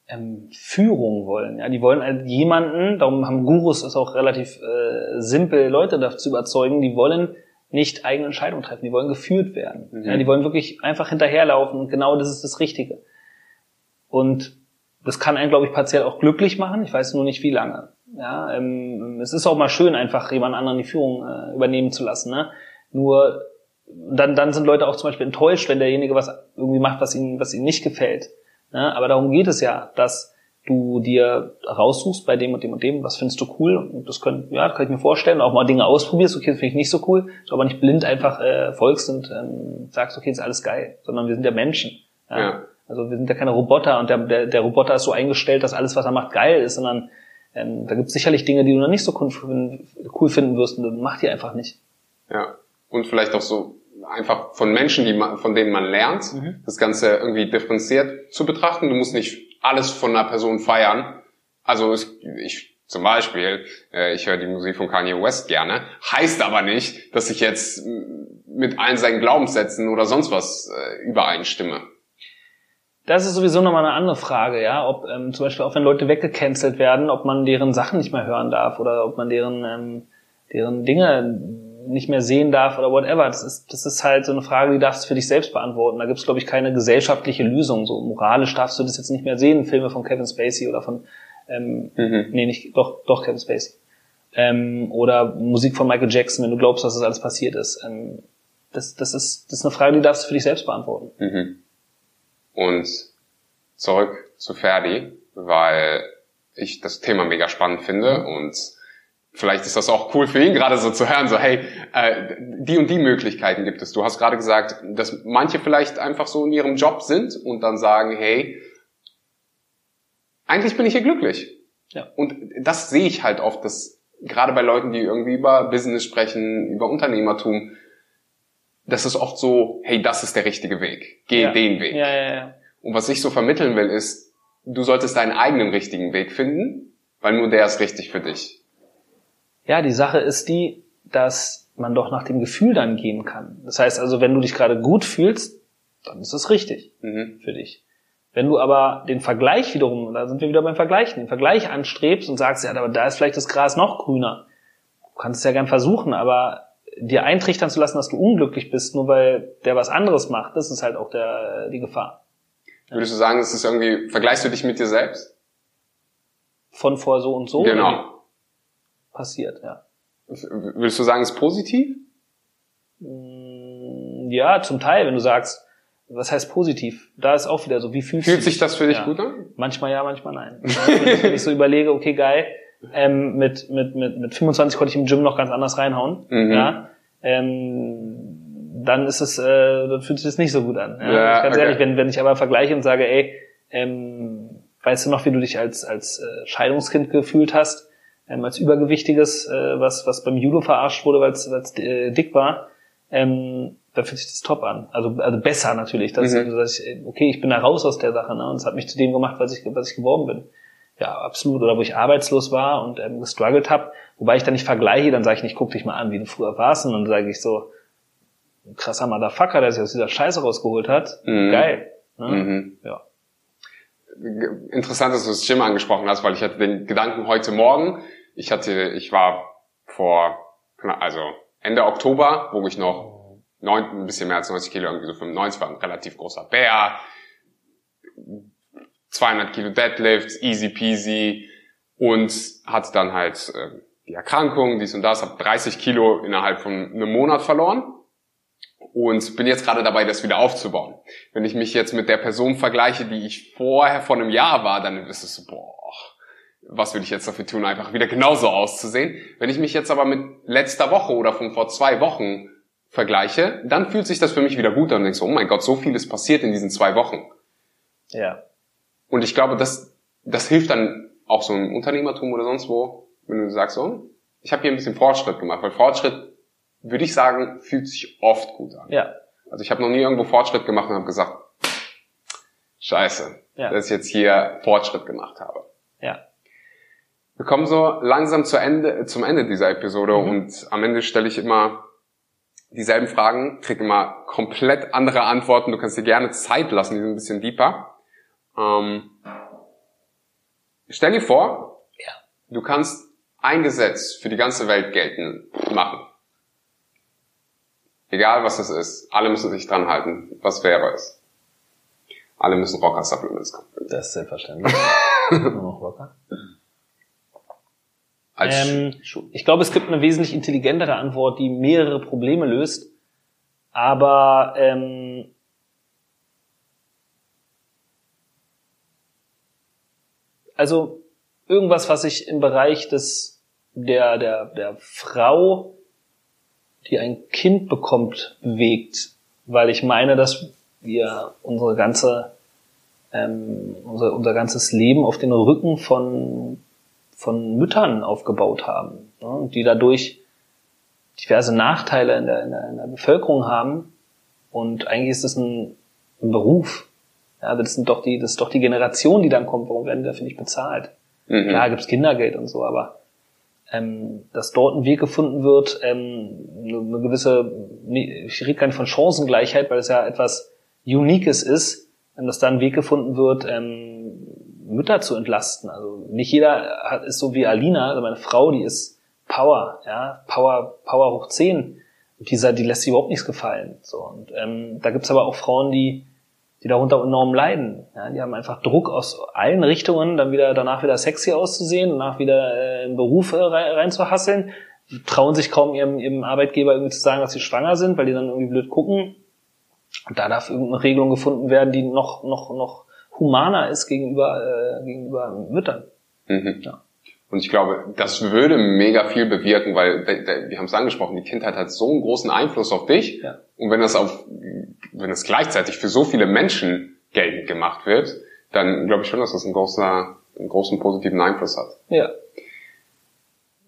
ähm, Führung wollen. Ja, die wollen halt jemanden, darum haben Gurus es auch relativ äh, simpel, Leute dazu überzeugen, die wollen nicht eigene Entscheidungen treffen. Die wollen geführt werden. Mhm. Ja, die wollen wirklich einfach hinterherlaufen und genau das ist das Richtige. Und das kann einen, glaube ich, partiell auch glücklich machen. Ich weiß nur nicht, wie lange. Ja, ähm, es ist auch mal schön, einfach jemand anderen die Führung äh, übernehmen zu lassen. Ne? Nur dann, dann sind Leute auch zum Beispiel enttäuscht, wenn derjenige was irgendwie macht, was ihnen, was ihnen nicht gefällt. Ne? Aber darum geht es ja, dass du dir raussuchst bei dem und dem und dem, was findest du cool und das können, ja, das kann ich mir vorstellen, auch mal Dinge ausprobierst, okay, das finde ich nicht so cool, du aber nicht blind einfach äh, folgst und ähm, sagst, okay, ist alles geil, sondern wir sind ja Menschen. Ja? ja. Also wir sind ja keine Roboter und der, der, der Roboter ist so eingestellt, dass alles, was er macht, geil ist, sondern ähm, da gibt es sicherlich Dinge, die du noch nicht so cool finden wirst und das macht die einfach nicht. Ja, und vielleicht auch so einfach von Menschen, die man, von denen man lernt, mhm. das Ganze irgendwie differenziert zu betrachten. Du musst nicht alles von einer Person feiern. Also ich, ich zum Beispiel, äh, ich höre die Musik von Kanye West gerne, heißt aber nicht, dass ich jetzt mit allen seinen Glaubenssätzen oder sonst was äh, übereinstimme. das ist sowieso nochmal eine andere Frage, ja, ob ähm, zum Beispiel auch wenn Leute weggecancelt werden, ob man deren Sachen nicht mehr hören darf oder ob man deren ähm, deren Dinge nicht mehr sehen darf oder whatever. Das ist, das ist halt so eine Frage, die darfst du für dich selbst beantworten. Da gibt es, glaube ich, keine gesellschaftliche Lösung. So moralisch darfst du das jetzt nicht mehr sehen, Filme von Kevin Spacey oder von ähm, mhm. nee, nicht, doch, doch Kevin Spacey. Ähm, oder Musik von Michael Jackson, wenn du glaubst, dass das alles passiert ist. Ähm, das, das, ist, das ist eine Frage, die darfst du für dich selbst beantworten. Mhm. Und zurück zu Ferdi, weil ich das Thema mega spannend finde mhm. und vielleicht ist das auch cool für ihn gerade so zu hören, so hey, äh, die und die Möglichkeiten gibt es. Du hast gerade gesagt, dass manche vielleicht einfach so in ihrem Job sind und dann sagen, hey, eigentlich bin ich hier glücklich. Ja. Und das sehe ich halt oft, dass gerade bei Leuten, die irgendwie über Business sprechen, über Unternehmertum, das ist oft so, hey, das ist der richtige Weg. Geh ja. den Weg. Ja, ja, ja. Und was ich so vermitteln will, ist, du solltest deinen eigenen richtigen Weg finden, weil nur der ist richtig für dich. Ja, die Sache ist die, dass man doch nach dem Gefühl dann gehen kann. Das heißt also, wenn du dich gerade gut fühlst, dann ist es richtig mhm. für dich. Wenn du aber den Vergleich wiederum, da sind wir wieder beim Vergleichen, den Vergleich anstrebst und sagst, ja, aber da ist vielleicht das Gras noch grüner. Du kannst es ja gern versuchen, aber dir eintrichtern zu lassen, dass du unglücklich bist, nur weil der was anderes macht, das ist halt auch der, die Gefahr. Würdest du sagen, es ist irgendwie, vergleichst du dich mit dir selbst? Von vor so und so? Genau passiert, ja. Würdest du sagen, es ist positiv? Mm, ja, zum Teil, wenn du sagst, was heißt positiv? Da ist auch wieder so, wie fühlst Fühlt du sich das für dich ja. gut an? Manchmal ja, manchmal nein. wenn, ich, wenn ich so überlege, okay, geil, ähm, mit, mit, mit, mit 25 konnte ich im Gym noch ganz anders reinhauen, mhm. ja, ähm, dann ist es, äh, dann fühlt sich das nicht so gut an. Ja? ja ganz okay. ehrlich, wenn, wenn ich aber vergleiche und sage, ey, ähm, weißt du noch, wie du dich als, als äh, Scheidungskind gefühlt hast, ähm, als Übergewichtiges, äh, was, was beim Judo verarscht wurde, weil es äh, dick war, ähm, da fühlt sich das top an. Also, also besser natürlich. Dass, mhm. dass ich, okay, ich bin da raus aus der Sache, ne? Und es hat mich zu dem gemacht, was ich, was ich geworden bin. Ja, absolut. Oder wo ich arbeitslos war und ähm, gestruggelt habe, wobei ich dann nicht vergleiche, dann sage ich nicht, guck dich mal an, wie du früher warst, und dann sage ich so, krasser Motherfucker, der sich aus dieser Scheiße rausgeholt hat. Mhm. Geil. Ne? Mhm. Ja interessant, dass du das Gym angesprochen hast, weil ich hatte den Gedanken heute Morgen. Ich hatte, ich war vor, also Ende Oktober, wo ich noch neun, ein bisschen mehr als 90 Kilo, irgendwie so 95, war ein relativ großer Bär, 200 Kilo Deadlifts, easy peasy. Und hatte dann halt äh, die Erkrankung, dies und das, habe 30 Kilo innerhalb von einem Monat verloren und bin jetzt gerade dabei, das wieder aufzubauen. Wenn ich mich jetzt mit der Person vergleiche, die ich vorher vor einem Jahr war, dann ist es so, boah, was will ich jetzt dafür tun, einfach wieder genauso auszusehen. Wenn ich mich jetzt aber mit letzter Woche oder von vor zwei Wochen vergleiche, dann fühlt sich das für mich wieder gut an und denkst so, oh mein Gott, so viel ist passiert in diesen zwei Wochen. Ja. Und ich glaube, das, das hilft dann auch so im Unternehmertum oder sonst wo, wenn du sagst, so, ich habe hier ein bisschen Fortschritt gemacht, weil Fortschritt würde ich sagen, fühlt sich oft gut an. Ja. Also ich habe noch nie irgendwo Fortschritt gemacht und habe gesagt, scheiße, ja. dass ich jetzt hier Fortschritt gemacht habe. Ja. Wir kommen so langsam zu Ende, zum Ende dieser Episode mhm. und am Ende stelle ich immer dieselben Fragen, kriege immer komplett andere Antworten. Du kannst dir gerne Zeit lassen, die sind ein bisschen deeper. Ähm, stell dir vor, ja. du kannst ein Gesetz für die ganze Welt gelten machen. Egal was es ist, alle müssen sich dran halten. Was wäre es? Alle müssen Rocker Supplements kaufen. Das ist selbstverständlich. Noch Rocker. Ähm, ich glaube, es gibt eine wesentlich intelligentere Antwort, die mehrere Probleme löst. Aber ähm, also irgendwas, was sich im Bereich des der der der Frau die ein Kind bekommt, bewegt, weil ich meine, dass wir unsere ganze, ähm, unser, unser ganzes Leben auf den Rücken von, von Müttern aufgebaut haben, ne, die dadurch diverse Nachteile in der, in, der, in der Bevölkerung haben. Und eigentlich ist es ein, ein Beruf. Ja, das sind doch die, das ist doch die Generation, die dann kommt. Warum werden die dafür nicht bezahlt? Mhm. Klar gibt's Kindergeld und so, aber ähm, dass dort ein Weg gefunden wird, ähm, eine gewisse, ich rede gar nicht von Chancengleichheit, weil es ja etwas Uniques ist, dass da ein Weg gefunden wird, ähm, Mütter zu entlasten. Also nicht jeder hat, ist so wie Alina, also meine Frau, die ist Power, ja, Power, Power hoch 10. Und die, die lässt sich überhaupt nichts gefallen. So, und ähm, da gibt's aber auch Frauen, die, die darunter enorm leiden. Ja, die haben einfach Druck aus allen Richtungen, dann wieder danach wieder sexy auszusehen, danach wieder äh, in Beruf äh, reinzuhasseln, trauen sich kaum ihrem, ihrem Arbeitgeber irgendwie zu sagen, dass sie schwanger sind, weil die dann irgendwie blöd gucken. Und da darf irgendeine Regelung gefunden werden, die noch, noch, noch humaner ist gegenüber, äh, gegenüber Müttern. Mhm. Ja. Und ich glaube, das würde mega viel bewirken, weil wir haben es angesprochen, die Kindheit hat so einen großen Einfluss auf dich. Ja. Und wenn das auf, wenn das gleichzeitig für so viele Menschen geltend gemacht wird, dann glaube ich schon, dass das einen großen, einen großen positiven Einfluss hat. Ja.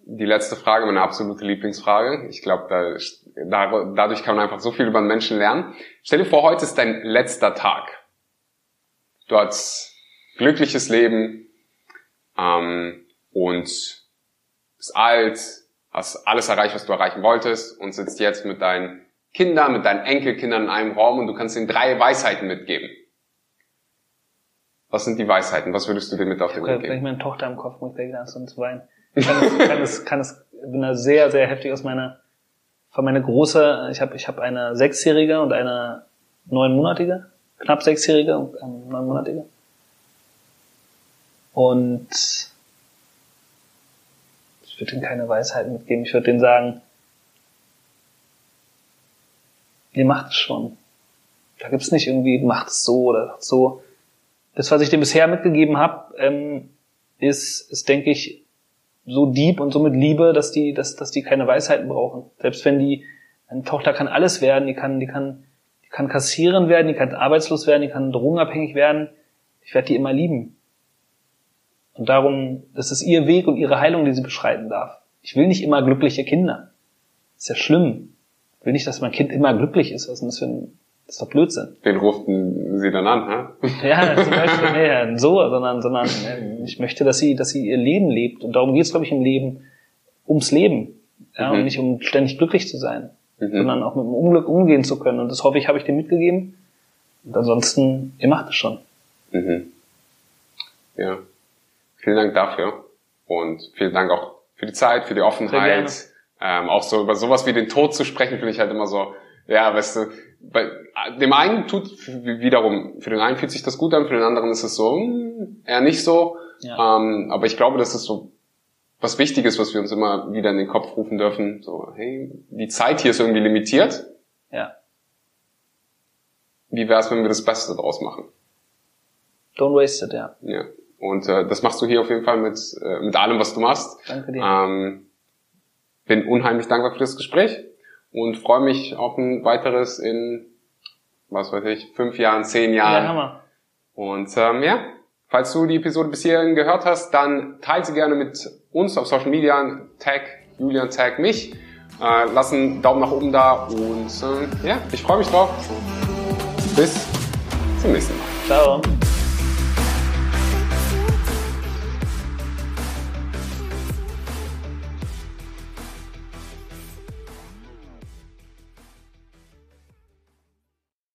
Die letzte Frage, meine absolute Lieblingsfrage. Ich glaube, da, dadurch kann man einfach so viel über einen Menschen lernen. Stell dir vor, heute ist dein letzter Tag. Du hast glückliches Leben ähm, und bist alt, hast alles erreicht, was du erreichen wolltest und sitzt jetzt mit deinen Kindern, mit deinen Enkelkindern in einem Raum und du kannst ihnen drei Weisheiten mitgeben. Was sind die Weisheiten? Was würdest du dir mit auf den Weg geben? Wenn ich meine Tochter im Kopf muss, ich anfangen zu weinen. Ich kann es, kann es, kann es, bin da sehr, sehr heftig aus meiner, von meiner große, ich habe ich hab eine sechsjährige und eine neunmonatige knapp sechsjährige und ein neunmonatige. Und ich würde ihnen keine Weisheit mitgeben. Ich würde denen sagen, ihr macht es schon. Da gibt's nicht irgendwie, macht es so oder so. Das, was ich dir bisher mitgegeben habe, ähm, ist, ist, denke ich, so deep und so mit Liebe, dass die, dass, dass die keine Weisheiten brauchen. Selbst wenn die, eine Tochter kann alles werden, die kann, die kann die kann kassieren werden, die kann arbeitslos werden, die kann drogenabhängig werden. Ich werde die immer lieben. Und darum, das ist ihr Weg und ihre Heilung, die sie beschreiten darf. Ich will nicht immer glückliche Kinder. Das ist ja schlimm. Will nicht, dass mein Kind immer glücklich ist. Was das für ein, das ist doch Blödsinn. Wen ruften Sie dann an, hä? Ja, zum Beispiel, nee, so, sondern, sondern äh, ich möchte, dass sie, dass sie ihr Leben lebt. Und darum geht es, glaube ich, im Leben, ums Leben. Ja, mhm. und nicht um ständig glücklich zu sein mhm. sondern auch mit dem Unglück umgehen zu können. Und das hoffe ich, habe ich dir mitgegeben. Und ansonsten, ihr macht es schon. Mhm. Ja. Vielen Dank dafür. Und vielen Dank auch für die Zeit, für die Offenheit. Ähm, auch so über sowas wie den Tod zu sprechen, finde ich halt immer so, ja, weißt du, bei dem einen tut wiederum, für den einen fühlt sich das gut an, für den anderen ist es so, mh, hm, eher nicht so. Ja. Ähm, aber ich glaube, das ist so was Wichtiges, was wir uns immer wieder in den Kopf rufen dürfen. So, hey, die Zeit hier ist irgendwie limitiert. Ja. Wie wäre es, wenn wir das Beste daraus machen? Don't waste it, ja. Ja. Und äh, das machst du hier auf jeden Fall mit, äh, mit allem, was du machst. Danke dir. Ähm, bin unheimlich dankbar für das Gespräch und freue mich auf ein weiteres in, was weiß ich, fünf Jahren, zehn Jahren. Ja, Hammer. Und ähm, ja, falls du die Episode bis hierhin gehört hast, dann teile sie gerne mit uns auf Social Media, tag Julian, tag mich. Äh, lass einen Daumen nach oben da und äh, ja, ich freue mich drauf. Bis zum nächsten Mal. Ciao.